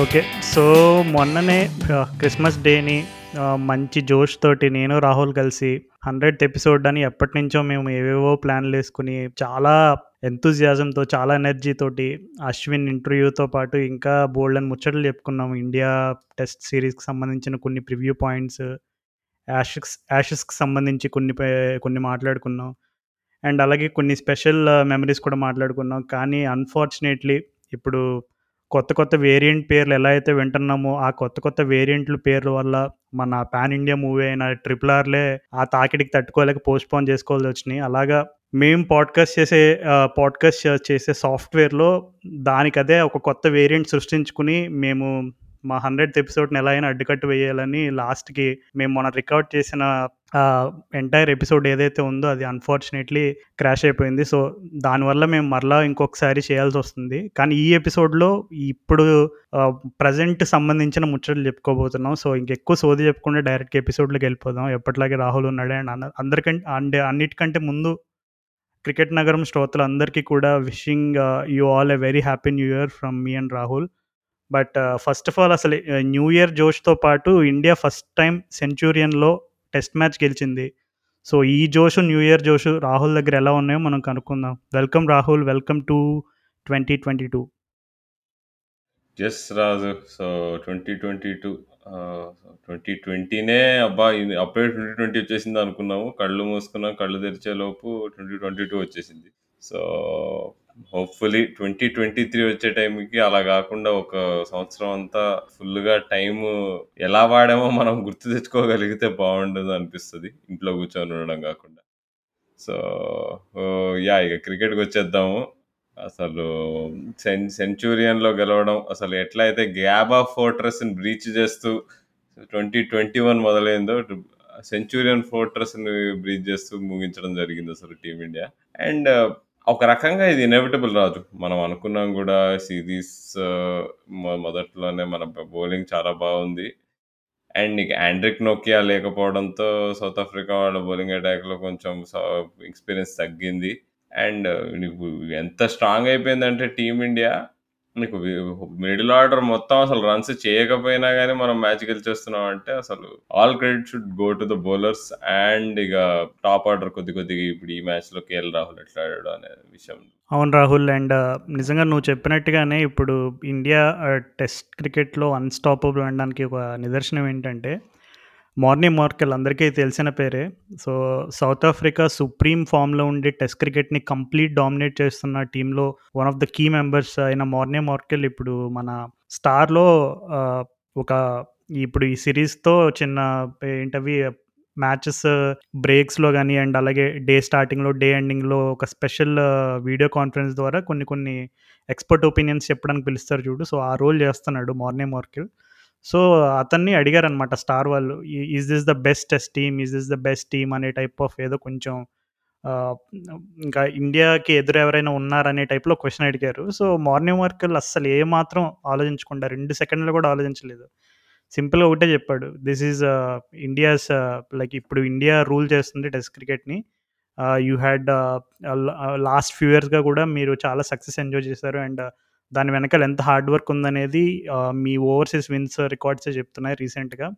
Okay. So, మొన్ననే Christmas డేని మంచి జోష్ తోటి నేను, రాహుల్ కలిసి 100థ్ ఎపిసోడ్ అని ఎప్పటినుంచో మేము ఏవేవో ప్లాన్‌లేసుకొని, చాలా ఎంతూజియాజంతో, చాలా ఎనర్జీతోటి అశ్విన్ ఇంటర్వ్యూతో పాటు ఇంకా బోలెడన్ని ముచ్చట్లు చెప్పుకున్నాము. ఇండియా టెస్ట్ సిరీస్కి సంబంధించిన కొన్ని ప్రివ్యూ పాయింట్స్, యాషెస్ యాషెస్‌కి సంబంధించి కొన్ని కొన్ని మాట్లాడుకున్నాం. అండ్ అలాగే కొన్ని స్పెషల్ మెమరీస్ కూడా మాట్లాడుకున్నాం. కానీ అన్‌ఫార్చునేట్‌లీ ఇప్పుడు కొత్త కొత్త వేరియంట్ పేర్లు ఎలా అయితే వింటున్నామో, ఆ కొత్త కొత్త వేరియంట్‌ల పేర్ల వల్ల మన పాన్ ఇండియా మూవీ అయిన 'ట్రిపుల్ ఆర్'లే ఆ తాకిడికి తట్టుకోలేక పోస్ట్‌పోన్ చేసుకోవాల్సొచ్చినియి. అలాగా మేము పాడ్‌కాస్ట్ చేసే పాడ్‌కాస్ట్ చేసే సాఫ్ట్‌వేర్‌లో దానికదే ఒక కొత్త వేరియంట్ సృష్టించుకొని, మేము మా 100థ్ ఎపిసోడ్‌ని ఎలా అయినా అడ్డుకట్టు వేయాలని లాస్ట్‌కి మేము మొన్న రికార్డ్ చేసిన ఎంటైర్ ఎపిసోడ్ ఏదైతే ఉందో అది అన్‌ఫార్చునేట్‌లీ క్రాష్ అయిపోయింది. సో, దానివల్ల మేము మరలా ఇంకొకసారి చేయాల్సి వస్తుంది కానీ ఈ ఎపిసోడ్‌లో ఇప్పుడు ప్రజెంట్ ప్రెజెంట్ సంబంధించిన ముచ్చట్లు చెప్పుకోబోతున్నాం. సో, ఇంకెక్కువ సోది చెప్పకుండా ఎపిసోడ్లోకి వెళ్ళిపోతాం ఎప్పటిలాగే రాహుల్ ఉన్నాడే అండ్ అందరికంటే అండ్ అన్నిటికంటే ముందు క్రికెట్ నగరం శ్రోతలందరికీ కూడా wishing you all a very happy new year from me and Rahul. But first of all అసలు న్యూ ఇయర్ జోష్‌తో పాటు ఇండియా ఫస్ట్ టైం సెంచూరియన్‌లో టెస్ట్ మ్యాచ్ గెలిచింది. సో, ఈ జోషు, న్యూ ఇయర్ జోషు రాహుల్ దగ్గర ఎలా ఉన్నాయో మనం కనుక్కుందాం. Welcome Rahul. Welcome to 2022. Yes Raju. So, twenty twenty two twenty ట్వంటీనే అబ్బా! అప్పుడే ట్వంటీ ట్వంటీ వచ్చేసింది అనుకున్నాము కళ్ళు మూసుకున్నాం. కళ్ళు తెరిచేలోపు 2022 వచ్చేసింది. సో, హోప్‌ఫుల్లీ 2023 వచ్చే టైంకి అలా గాకుండా ఒక సంవత్సరం అంతా ఫుల్‌గా టైం ఎలా వాడామో మనం గుర్తు తెచ్చుకోగలిగితే బావుండదనిపిస్తది. ఇంట్లో కూర్చొని ఉండడం గాకుండా. So, yeah yeah! ఇక క్రికెట్‌కొచ్చేద్దాము. అసలు సెం సెంచూరియన్‌లో గెలవడం అసలు ఎట్లా అయితే గ్యాబా ఫోర్ట్రెస్‌ని బ్రీచ్ చేస్తూ 2021 మొదలైందో సెంచూరియన్ ఫోర్ట్రెస్‌ని బ్రీచ్ చేస్తూ ముగించడం జరిగిందసలు టీమిండియా. అండ్ ఒక రకంగా ఇది ఇనెవిటబుల్ రాజు. మనం అనుకున్నాం గూడా సిరీస్ మొ మొదట్లోనే మన బ బౌలింగ్ చాలా బావుంది. అండ్ నీకు ఆండ్రిక్ నోకియా లేకపోవడంతో సౌత్ ఆఫ్రికా వాళ్ళ బౌలింగ్ అటాక్‌లో కొంచెం స ఎక్స్‌పీరియన్స్ తగ్గింది. అండ్ నీకు ఎంత స్ట్రాంగ్ అయిపోయిందంటే టీమిండియా నీకు మిడిల్ ఆర్డర్ మొత్తం అసలు రన్స్ చేయకపోయినా కానీ మనం మ్యాచ్ గెలిచేస్తున్నామంటే అసలు all credit should go to the bowlers and ఇక టాప్ ఆర్డర్ కొద్ది కొద్దిగా ఇప్పుడు ఈ మ్యాచ్‌లో కేఎల్ రాహుల్ ఎట్లా ఆడాడు అనే విషయం. అవును రాహుల్. అండ్ uh, నిజంగా నువ్వు చెప్పినట్టుగానే ఇప్పుడు ఇండియా టెస్ట్ క్రికెట్‌లో అన్‌స్టాపబుల్ అనడానికి ఒక నిదర్శనం ఏంటంటే, మార్నింగ్ మార్కెల్ అందరికీ తెలిసిన పేరే. సో, సౌత్ ఆఫ్రికా సుప్రీం ఫామ్‌లో ఉండి టెస్ట్ క్రికెట్‌ని కంప్లీట్ డామినేట్ చేస్తున్న టీంలో one of the key members అయిన మార్నింగ్ మార్కెల్ ఇప్పుడు మన స్టార్‌లో ఒక ఇప్పుడు ఈ సిరీస్‌తో చిన్న ఏంటవి మ్యాచెస్ బ్రేక్స్‌లో కానీ అండ్ అలాగే డే స్టార్టింగ్‌లో, డే ఎండింగ్‌లో ఒక స్పెషల్ వీడియో కాన్ఫరెన్స్ ద్వారా కొన్ని కొన్ని ఎక్స్‌పర్ట్ ఒపీనియన్స్ చెప్పడానికి పిలుస్తారు చూడు. సో, ఆ రోల్ చేస్తున్నాడు మార్నింగ్ మార్కెల్. సో, అతన్ని అడిగారనమాట స్టార్ వాళ్ళు. Is is this the best test team? Is this the best team? అనే టైప్ ఆఫ్ ఏదో కొంచెం ఇంకా ఇండియాకి ఎదురు ఎవరైనా ఉన్నారనే టైప్‌లో క్వశ్చన్ అడిగారు. సో, మార్నింగ్ వర్కర్లు అస్సలు ఏమాత్రం ఆలోచించకుండా రెండు సెకండ్లు కూడా ఆలోచించలేదు. సింపుల్‌గా ఒకటే చెప్పాడు. దిస్ ఈస్ ఇండియాస్ లైక్ ఇప్పుడు ఇండియా రూల్ చేస్తుంది టెస్ట్ క్రికెట్‌ని. యూ హ్యాడ్ లాస్ట్ ఫ్యూ ఇయర్స్‌గా కూడా మీరు చాలా సక్సెస్ ఎంజాయ్ చేశారు. అండ్ దాని వెనకాల ఎంత హార్డ్ వర్క్ ఉందనేది మీ ఓవర్‌సీస్ విన్స్ రికార్డ్సే చెప్తున్నాయి రీసెంట్‌గా.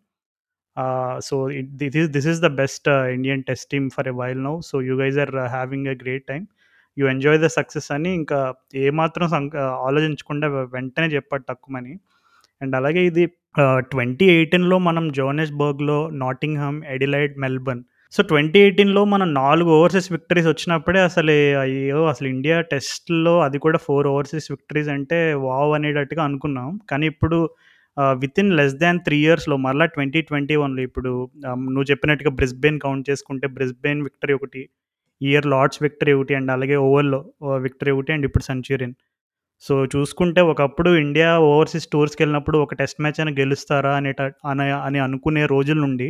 So, this is this is the best Indian test team for a while now. So, you guys are having a great time. You enjoy the success అని ఇంకా ఏమాత్రం ఆలోచించకుండా వెంటనే చెప్పాడు తక్కువని అండ్ అలాగే ఇది ట్వంటీ ఎయిటీన్లో మనం జోనెస్బర్గ్లో నాటింగ్‌హామ్, ఎడిలైడ్, మెల్బర్న్ సో, 2018లో మనం 4 ఓవర్‌సీస్ విక్టరీస్ వచ్చినప్పుడే అసలు అయ్యో! అసలు ఇండియా టెస్ట్‌లో అది కూడా 4 ఓవర్‌సీస్ విక్టరీస్ అంటే వావ్! అనేటట్టుగా అనుకున్నాం. కానీ ఇప్పుడు ఆహ్, వితిన్ లెస్ దాన్ 3 ఇయర్స్‌లో మరలా 2021లో ఇప్పుడు ఆహ్, నువ్వు చెప్పినట్టుగా బ్రిస్బేన్ కౌంట్ చేసుకుంటే బ్రిస్బేన్ విక్టరీ ఒకటి, ఈ ఇయర్ లార్డ్స్ విక్టరీ ఒకటి అండ్ అలాగే ఓవల్‌లో విక్టరీ ఒకటి అండ్ ఇప్పుడు సెంచూరియన్. సో, చూసుకుంటే ఒకప్పుడు ఇండియా ఓవర్‌సీస్ టూర్స్‌కెళ్ళినప్పుడు ఒక టెస్ట్ మ్యాచ్ అయినా గెలుస్తారా అనేట అని అని అనుకునే రోజుల నుండి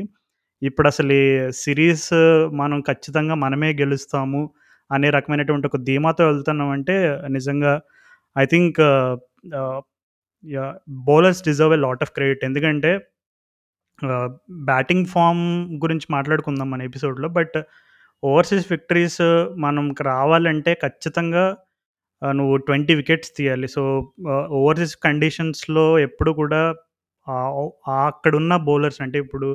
ఇప్పుడు ఈ సిరీస్ మనం ఖచ్చితంగా మనమే గెలుస్తాము అనే రకమైనటువంటి ఒక ధీమాతో వెళ్తున్నామంటే నిజంగా I think bowlers deserve a lot of credit. ఎందుకంటే బ్యాటింగ్ ఫామ్ గురించి మాట్లాడుకుందాం మన ఎపిసోడ్‌లో. బట్ ఓవర్‌సీస్ విక్టరీస్ మనం రావాలంటే ఖచ్చితంగా నువ్వు 20 వికెట్స్ తీయాలి. సో, ఓవర్‌సీస్ కండిషన్స్‌లో ఎప్పుడు కూడా అక్కడున్న బౌలర్స్ అంటే ఇప్పుడు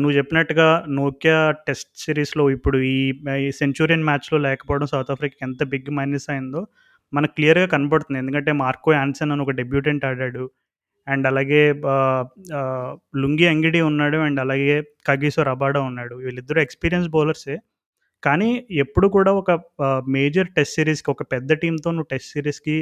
నువ్వు చెప్పినట్టుగా నోకియా టెస్ట్ సిరీస్‌లో ఇప్పుడు ఈ ఈ సెంచురియన్ మ్యాచ్‌లో లేకపోవడం సౌత్ ఆఫ్రికాకి ఎంత బిగ్ మైనస్ అయిందో మనకు క్లియర్‌గా కనబడుతుంది ఎందుకంటే మార్కో యాన్సన్ అని ఒక డెబ్యూటెంట్ ఆడాడు. అండ్ అలాగే లుంగి అంగిడి ఉన్నాడు. అండ్ అలాగే కగిసో రబాడా ఉన్నాడు. వీళ్ళిద్దరూ ఎక్స్‌పీరియన్స్ బౌలర్సే. కానీ ఎప్పుడు కూడా ఒక మేజర్ టెస్ట్ సిరీస్కి ఒక పెద్ద టీంతో నువ్వు టెస్ట్ సిరీస్కి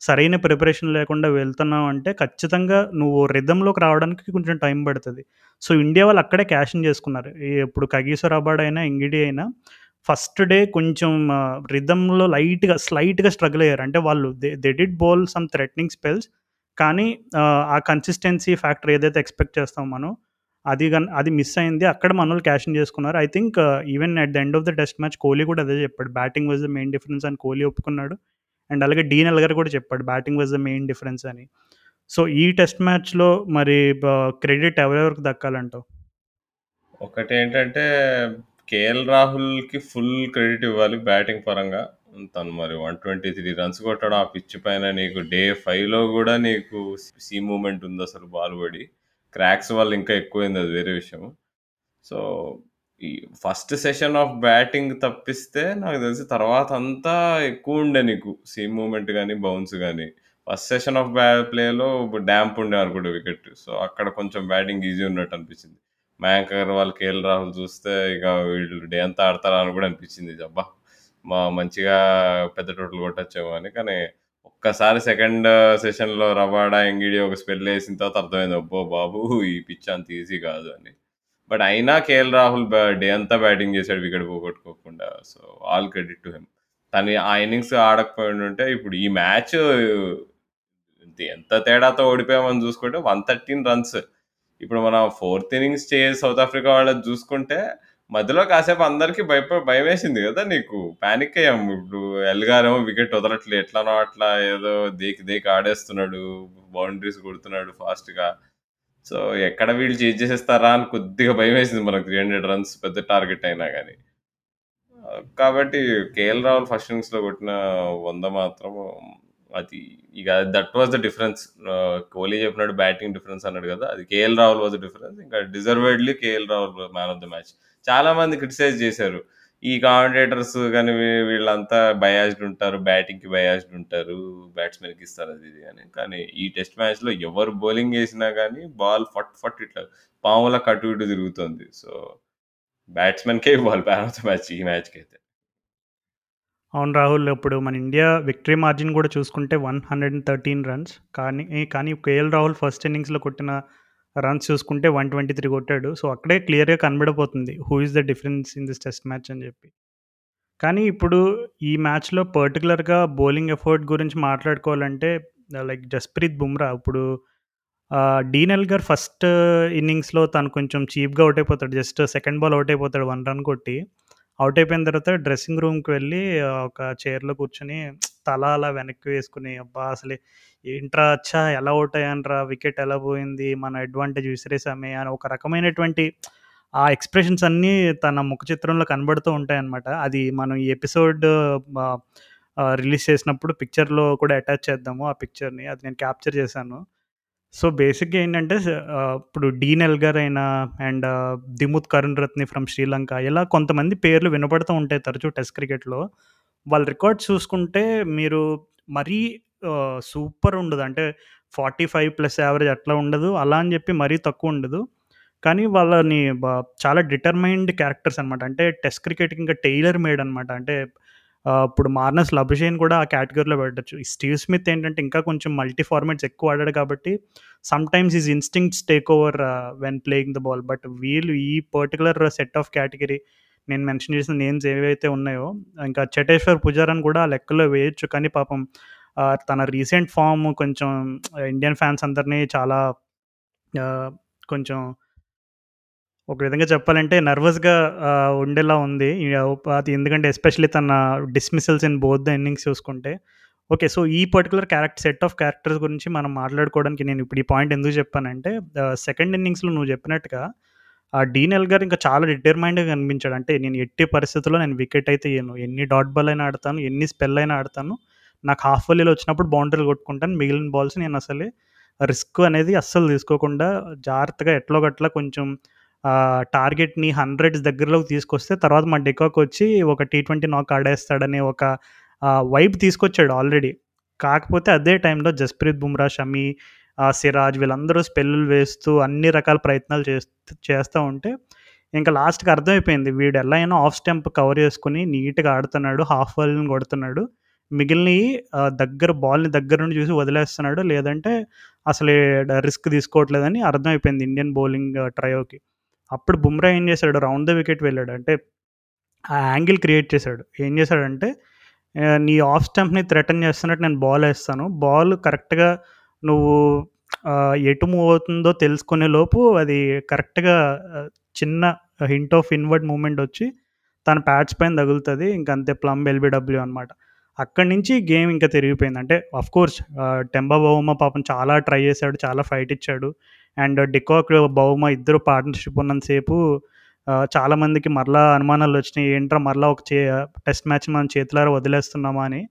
సరైన ప్రిపరేషన్ లేకుండా వెళ్తున్నావంటే ఖచ్చితంగా నువ్వు రిధంలోకి రావడానికి కొంచెం టైం పడుతుంది సో, ఇండియా వాళ్ళు అక్కడే క్యాష్ చేసుకున్నారు. ఇప్పుడు కగీసర్ అబాడ్ అయినా, ఇంగిడి అయినా ఫస్ట్ డే కొంచెం రిధంలో లైట్‌గా, స్లైట్‌గా స్ట్రగుల్ అయ్యారు. అంటే వాళ్ళు they they did bowl some threatening spells. కానీ ఆ కన్సిస్టెన్సీ ఫ్యాక్టర్ ఏదైతే ఎక్స్‌పెక్ట్ చేస్తామో మనం అది అది మిస్ అయింది. అక్కడ మనోళ్ళు వాళ్ళు ఇన్ చేసుకున్నారు. I think even at the end of the test match Kohli కూడా అదే చెప్పాడు. Batting was the main difference అని కోహ్లీ ఒప్పుకున్నాడు. అండ్ అలాగే డీన్ ఎల్గర్ కూడా చెప్పాడు. Batting was the main difference అని. సో, ఈ టెస్ట్ మ్యాచ్‌లో మరి క్రెడిట్ ఎవరెవరికి దక్కాలంటావు? ఒకటేంటంటే కేఎల్ రాహుల్‌కి ఫుల్ క్రెడిట్ ఇవ్వాలి బ్యాటింగ్ పరంగా. తను మరి 123 రన్స్ కొట్టడం ఆ పిచ్ పైన నీకు డే ఫైవ్లో కూడా నీకు సీ మూమెంట్ ఉంది అసలు బాల్ పడి. క్రాక్స్ వల్ల ఇంకా ఎక్కువైంది అది వేరే విషయం. సో, ఈ ఫస్ట్ సెషన్ ఆఫ్ బ్యాటింగ్ తప్పిస్తే నాకు తెలిసి తర్వాత అంతా ఎక్కువ ఉండే నీకు సీమ్ మూమెంట్ కానీ బౌన్స్ కానీ ఫస్ట్ సెషన్ ఆఫ్ బ్యా ప్లేలో డ్యాంప్ ఉండే అనుకుంటే వికెట్. సో, అక్కడ కొంచెం బ్యాటింగ్ ఈజీ ఉన్నట్టు అనిపించింది. మయాంక్ అగర్వాల్, కేఎల్ రాహుల్ చూస్తే ఇక వీళ్ళు డే అంతా ఆడతారా అని కూడా అనిపించింది. అబ్బా! మా మంచిగా పెద్ద టోటల్ కొట్టచ్చేమో అని. కానీ ఒక్కసారి సెకండ్ సెషన్‌లో రవాడా ఎంగిడి ఒక స్పెల్ వేసిన తర్వాత అర్థమైంది. అబ్బో బాబు! ఈ పిచ్ అంత ఈజీ కాదు అని. బట్ అయినా కేఎల్ రాహుల్ డే అంతా బ్యాటింగ్ చేశాడు wicket పోగొట్టుకోకుండా. So, all credit to him. తను ఆ ఇన్నింగ్స్ ఆడకపోయుండుంటే ఇప్పుడు ఈ మ్యాచ్ ఎంత తేడాతో ఓడిపోయామని చూసుకుంటే 113 రన్స్. ఇప్పుడు మనం ఫోర్త్ ఇన్నింగ్స్ చే సౌత్ ఆఫ్రికా వాళ్ళది చూసుకుంటే మధ్యలో కాసేపు అందరికీ భయప భయమేసింది కదా నీకు. పానిక్ అయ్యాం ఇప్పుడు ఎల్గారేమో వికెట్ వదలట్లే. ఎట్లానో అట్లా ఏదో దేకి దేకి ఆడేస్తున్నాడు. బౌండరీస్ కొడుతున్నాడు ఫాస్ట్‌గా. సో, ఎక్కడ వీళ్ళు చేజ్ చేసేస్తారా అని కొద్దిగా భయమేసింది మనకు 300 రన్స్ పెద్ద టార్గెట్ అయినా కానీ కాబట్టి కేఎల్ రాహుల్ ఫస్ట్ ఇన్నింగ్స్‌లో కొట్టిన వంద మాత్రం అది ఇక that was the difference. Kohli చెప్పినాడు బ్యాటింగ్ డిఫరెన్స్ అన్నాడు కదా! అది KL Rahul was the difference. ఇంకా డిజర్వ్డ్‌లీ KL Rahul man of the match. చాలా మంది క్రిటిసైజ్ చేశారు. ఈ కామెంటేటర్స్ కానీ వీళ్ళంతా బయాస్డ్ ఉంటారు. బ్యాటింగ్‌కి బయాస్డ్ ఉంటారు. బ్యాట్స్‌మెన్‌కి ఇస్తారు అది ఇది అని. కానీ ఈ టెస్ట్ మ్యాచ్‌లో ఎవరు బౌలింగ్ వేసినా కానీ బాల్ ఫట్ ఫట్ ఇట్లా పాముల అటు ఇటు తిరుగుతుంది. సో, బ్యాట్స్‌మెన్‌కే ఇవ్వాలి ప్యాన్ ఆఫ్ ద మ్యాచ్ ఈ మ్యాచ్కి అయితే అవును రాహుల్. ఇప్పుడు మన ఇండియా విక్టరీ మార్జిన్ కూడా చూసుకుంటే 113 రన్స్. కానీ కానీ కేఎల్ రాహుల్ ఫస్ట్ ఇన్నింగ్స్‌లో కొట్టిన రన్స్ చూసుకుంటే 123 కొట్టాడు. సో, అక్కడే క్లియర్‌గా కనబడిపోతుంది. Who is the difference in this test match అని చెప్పి. కానీ ఇప్పుడు ఈ మ్యాచ్‌లో పర్టికులర్గా బౌలింగ్ ఎఫర్ట్ గురించి మాట్లాడుకోవాలంటే లైక్ జస్ప్రీత్ బుమ్రా ఇప్పుడు డీనెల్ గారు ఫస్ట్ ఇన్నింగ్స్‌లో తను కొంచెం చీప్‌గా అవుట్ అయిపోతాడు. జస్ట్ సెకండ్ బాల్ అవుట్ అయిపోతాడు వన్ రన్ కొట్టి. అవుట్ అయిపోయిన తర్వాత డ్రెస్సింగ్ రూమ్‌కి వెళ్ళి ఒక చైర్‌లో కూర్చొని తల అలా వెనక్కి వేసుకుని అబ్బా! అసలు ఏంట్రా అచ్చా ఎలా అవుట్ అయ్యానురా! వికెట్ ఎలా పోయింది? మన అడ్వాంటేజ్ విసిరేసామే అని ఒక రకమైనటువంటి ఆ ఎక్స్‌ప్రెషన్స్ అన్నీ తన ముఖ చిత్రంలో కనబడుతూ ఉంటాయన్నమాట. అది మనం ఈ ఎపిసోడ్ రిలీజ్ చేసినప్పుడు పిక్చర్‌లో కూడా అటాచ్ చేద్దాము ఆ పిక్చర్‌ని. అది నేను క్యాప్చర్ చేశాను. సో, బేసిక్‌గా ఏంటంటే ఇప్పుడు డీన్ ఎల్గర్ అయినా and Dimuth Karunaratne from Sri Lanka ఇలా కొంతమంది పేర్లు వినపడుతూ ఉంటాయి తరచూ టెస్ట్ క్రికెట్‌లో. వాళ్ళ రికార్డ్స్ చూసుకుంటే మీరు మరీ సూపర్ ఉండదు. అంటే 45 ప్లస్ యావరేజ్ అట్లా ఉండదు. అలా అని చెప్పి మరీ తక్కువ ఉండదు. కానీ వాళ్ళని చాలా డిటర్మైన్డ్ క్యారెక్టర్స్ అనమాట. అంటే టెస్ట్ క్రికెట్ ఇంకా టైలర్ మేడ్ అనమాట. అంటే ఇప్పుడు మార్నస్ లబుషేన్ కూడా ఆ కేటగిరీలో పెట్టచ్చు ఈ స్టీవ్ స్మిత్ ఏంటంటే ఇంకా కొంచెం మల్టీ ఫార్మాట్స్ ఎక్కువ ఆడాడు కాబట్టి sometimes is instincts take over when playing the ball. But వీళ్ళు ఈ పర్టికులర్ సెట్ ఆఫ్ కేటగిరీ నేను మెన్షన్ చేసిన నేమ్స్ ఏవైతే ఉన్నాయో ఇంకా చటేశ్వర్ పుజారాని కూడా ఆ లెక్కలో వేయొచ్చు. కానీ పాపం తన రీసెంట్ ఫార్మ్ కొంచెం ఇండియన్ ఫ్యాన్స్ అందరిని చాలా కొంచెం ఒక విధంగా చెప్పాలంటే నర్వస్‌గా ఉండేలా ఉంది. అది ఎందుకంటే ఎస్పెషల్లీ తన dismissals in both the innings చూసుకుంటే. ఓకే. సో, ఈ particular character set of characters గురించి మనం మాట్లాడుకోవడానికి నేను ఇప్పుడు ఈ పాయింట్ ఎందుకు చెప్పానంటే సెకండ్ ఇన్నింగ్స్‌లో నువ్వు చెప్పినట్టుగా ఆ డీన్ ఎల్గర్ ఇంకా చాలా డిటర్మైండ్గా కనిపించాడు. అంటే నేను ఎట్టి పరిస్థితుల్లో నేను వికెట్ అయితే ఇయ్యను. ఎన్ని డాట్ బాల్ అయినా ఆడతాను. ఎన్ని స్పెల్ అయినా ఆడతాను. నాకు హాఫ్ వాలీలో వచ్చినప్పుడు బౌండరీలు కొట్టుకుంటాను. మిగిలిన బాల్స్ నేను అసలు రిస్క్ అనేది అస్సలు తీసుకోకుండా జాగ్రత్తగా ఎట్లో గట్లా కొంచెం టార్గెట్ని హండ్రెడ్స్ దగ్గరలోకి తీసుకొస్తే తర్వాత మా డెకాక్ వచ్చి ఒక టీ ట్వంటీ నాక్ ఆడేస్తాడని ఒక వైబ్ తీసుకొచ్చాడు ఆల్రెడీ. కాకపోతే అదే టైంలో జస్ప్రీత్ బుమ్రా షమీ సిరాజ్ వీళ్ళందరూ స్పెల్లు వేస్తూ అన్ని రకాల ప్రయత్నాలు చేస్తూ చేస్తూ ఉంటే ఇంకా లాస్ట్కి అర్థమైపోయింది. వీడు ఎలా అయినా ఆఫ్ స్టెంప్ కవర్ చేసుకుని నీట్గా ఆడుతున్నాడు హాఫ్ బాల్ని కొడుతున్నాడు. మిగిలిన దగ్గర బాల్ని దగ్గర నుండి చూసి వదిలేస్తున్నాడు. లేదంటే అసలు రిస్క్ తీసుకోవట్లేదని అర్థమైపోయింది ఇండియన్ బౌలింగ్ ట్రయోకి. అప్పుడు బుమ్రా ఏం చేశాడు? రౌండ్ ద వికెట్ వెళ్ళాడు. అంటే ఆ యాంగిల్ క్రియేట్ చేశాడు. ఏం చేశాడంటే నీ ఆఫ్ స్టంప్ని థ్రెటన్ చేస్తున్నట్టు నేను బాల్ వేస్తాను. బాల్ కరెక్ట్గా నువ్వు ఎటు మూవ్ అవుతుందో తెలుసుకునే లోపు అది కరెక్ట్గా చిన్న హింట్ ఆఫ్ ఇన్వర్డ్ మూమెంట్ వచ్చి తన ప్యాడ్స్ పైన తగులుతుంది. ఇంక అంతే ప్లమ్ ఎల్బిడబ్ల్యూ అనమాట అక్కడి నుంచి గేమ్ ఇంకా తిరిగిపోయింది. అంటే అఫ్ కోర్స్ టెంబా బౌమ పాపం చాలా ట్రై చేశాడు చాలా ఫైట్ ఇచ్చాడు. అండ్ డికాక్ బహుమ ఇద్దరు పార్ట్నర్షిప్ ఉన్నంతసేపు చాలామందికి మరలా అనుమానాలు వచ్చినాయి. ఏంట్రా మరలా ఒక చే టెస్ట్ మ్యాచ్ మనం చేతులారా వదిలేస్తున్నామా అని.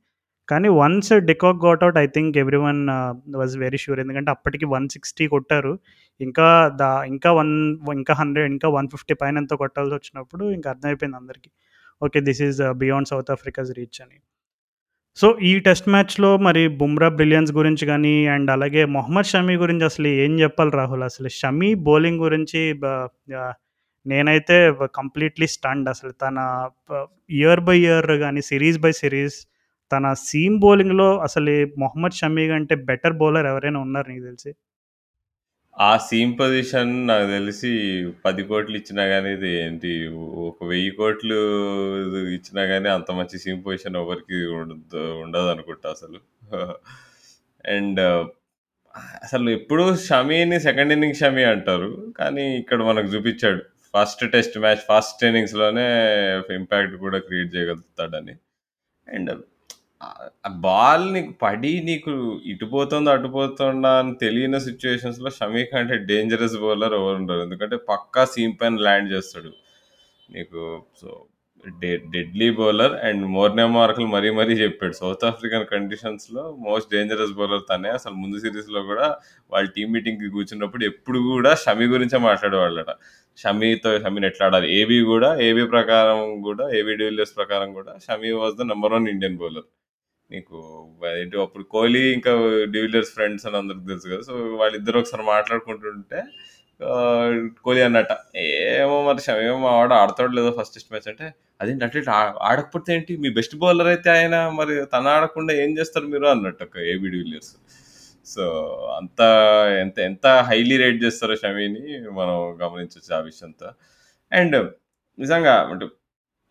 కానీ once de Kock got out I think everyone was very sure ఎందుకంటే అప్పటికి వన్ సిక్స్టీ కొట్టారు. ఇంకా దా ఇంకా వన్ ఇంకా హండ్రెడ్ ఇంకా వన్ ఫిఫ్టీ పైన ఎంతో కొట్టాల్సి వచ్చినప్పుడు ఇంకా అర్థమైపోయింది అందరికీ. Okay this is beyond South Africa's reach అని. సో ఈ టెస్ట్ మ్యాచ్లో మరి బుమ్రా బ్రిలియన్స్ గురించి కానీ అండ్ అలాగే మొహమ్మద్ షమీ గురించి అసలు ఏం చెప్పాలి రాహుల్? అసలు షమీ బౌలింగ్ గురించి నేనైతే కంప్లీట్లీ స్టండ్. అసలు తన ఇయర్ బై ఇయర్ కానీ సిరీస్ బై సిరీస్ తన సీమ్ బౌలింగ్లో అసలు మొహమ్మద్ షమీ కంటే బెటర్ బౌలర్ ఎవరైనా ఉన్నారు నీకు తెలిసి? ఆ సీమ్ పొజిషన్ నాకు తెలిసి పది కోట్లు ఇచ్చినా కానీ ఇది ఏంటి? ఒక వెయ్యి కోట్లు ఇచ్చినా కానీ అంత మంచి సీమ్ పొజిషన్ ఎవరికి ఉండదు ఉండదు అనుకుంటా అసలు. అండ్ అసలు ఎప్పుడు షమీని సెకండ్ ఇన్నింగ్ షమీ అంటారు. కానీ ఇక్కడ మనకు చూపించాడు. ఫస్ట్ టెస్ట్ మ్యాచ్ ఫస్ట్ ఇన్నింగ్స్లోనే ఇంపాక్ట్ కూడా క్రియేట్ చేయగలుగుతాడని. అండ్ ఆ బాల్ నీకు పడి నీకు ఇటు పోతుందో అటు పోతుందా అని తెలియని సిచ్యువేషన్స్లో షమీ కంటే డేంజరస్ బౌలర్ ఎవరు ఉండరు. ఎందుకంటే పక్కా సీమ్ పైన ల్యాండ్ చేస్తాడు. నీకు సో డె డెడ్లీ బౌలర్ అండ్ మోర్నే మార్కులు మరీ మరీ చెప్పాడు. సౌత్ ఆఫ్రికన్ కండిషన్స్లో మోస్ట్ డేంజరస్ బౌలర్ తనే. అసలు ముందు సిరీస్లో కూడా వాళ్ళ టీమ్ మీటింగ్కి కూర్చున్నప్పుడు ఎప్పుడు కూడా షమి గురించే మాట్లాడేవాళ్ళట. షమీతో షమిని ఎట్లా ఆడాలి? ఏబీ కూడా ఏబీ ప్రకారం కూడా ఏబీ డివిలియర్స్ ప్రకారం కూడా Shami was the number one Indian bowler నీకు ఏంటి అప్పుడు కోహ్లీ ఇంకా డివిలియర్స్ ఫ్రెండ్స్ అని అందరికి తెలుసు కదా సో వాళ్ళిద్దరు ఒకసారి మాట్లాడుకుంటుంటే కోహ్లీ అన్నట్ట ఏమో మరి ఏమో మా వాడు ఆడతాడు లేదో ఫస్ట్ టెస్ట్ మ్యాచ్ అంటే అదేంటి అట్లా ఆడకపోతే ఏంటి మీ బెస్ట్ బౌలర్ అయితే ఆయన మరి తన ఆడకుండా ఏం చేస్తారు మీరు? అన్నట్టు ఒక ఏబీ డివిలియర్స్. సో అంత ఎంత ఎంత హైలీ రేట్ చేస్తారో షమీని మనం గమనించవచ్చు ఆ విషయంతో. అండ్ నిజంగా అంటే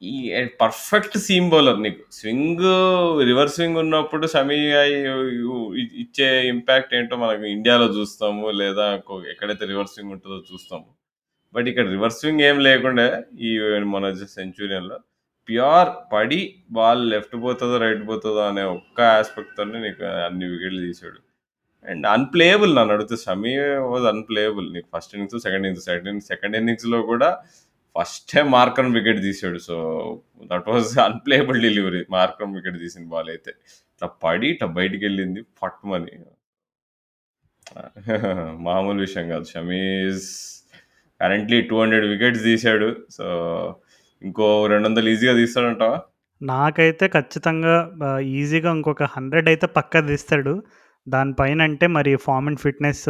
ఈ పర్ఫెక్ట్ సీమ్ బౌలర్ నీకు. స్వింగ్ రివర్స్ స్వింగ్ ఉన్నప్పుడు షమీ ఇచ్చే ఇంపాక్ట్ ఏంటో మనకు ఇండియాలో చూస్తాము లేదా ఎక్కడైతే రివర్స్ స్వింగ్ ఉంటుందో చూస్తాము. బట్ ఇక్కడ రివర్స్ స్వింగ్ ఏం లేకుండా ఈ మన సెంచురియన్లో ప్యూర్ పడి బాల్ లెఫ్ట్ పోతుందో రైట్ పోతుందో అనే ఒక్క ఆస్పెక్ట్తోనే నీకు అన్ని వికెట్లు తీసాడు. అండ్ అన్ప్లేయబుల్ నన్ను అడిగితే సమీ వాజ్ అన్ప్లేయబుల్ నీకు first innings second innings second second ఇన్నింగ్స్లో కూడా ఫస్ట్ టైం వికెట్ తీసాడు so that was unplayable delivery Markram wicket తీసిన బాల్ అయితే. ఇట్లా పడి ఇట్లా బయటికి వెళ్ళింది. పట్టుమని మామూలు విషయం కాదు. Shami's currently two hundred wickets తీసాడు సో ఇంకో రెండు వందలు ఈజీగా తీస్తాడంటావా? నాకైతే ఖచ్చితంగా ఈజీగా ఇంకొక హండ్రెడ్ అయితే పక్కా తీస్తాడు. దానిపైన అంటే మరి ఫామ్ అండ్ ఫిట్నెస్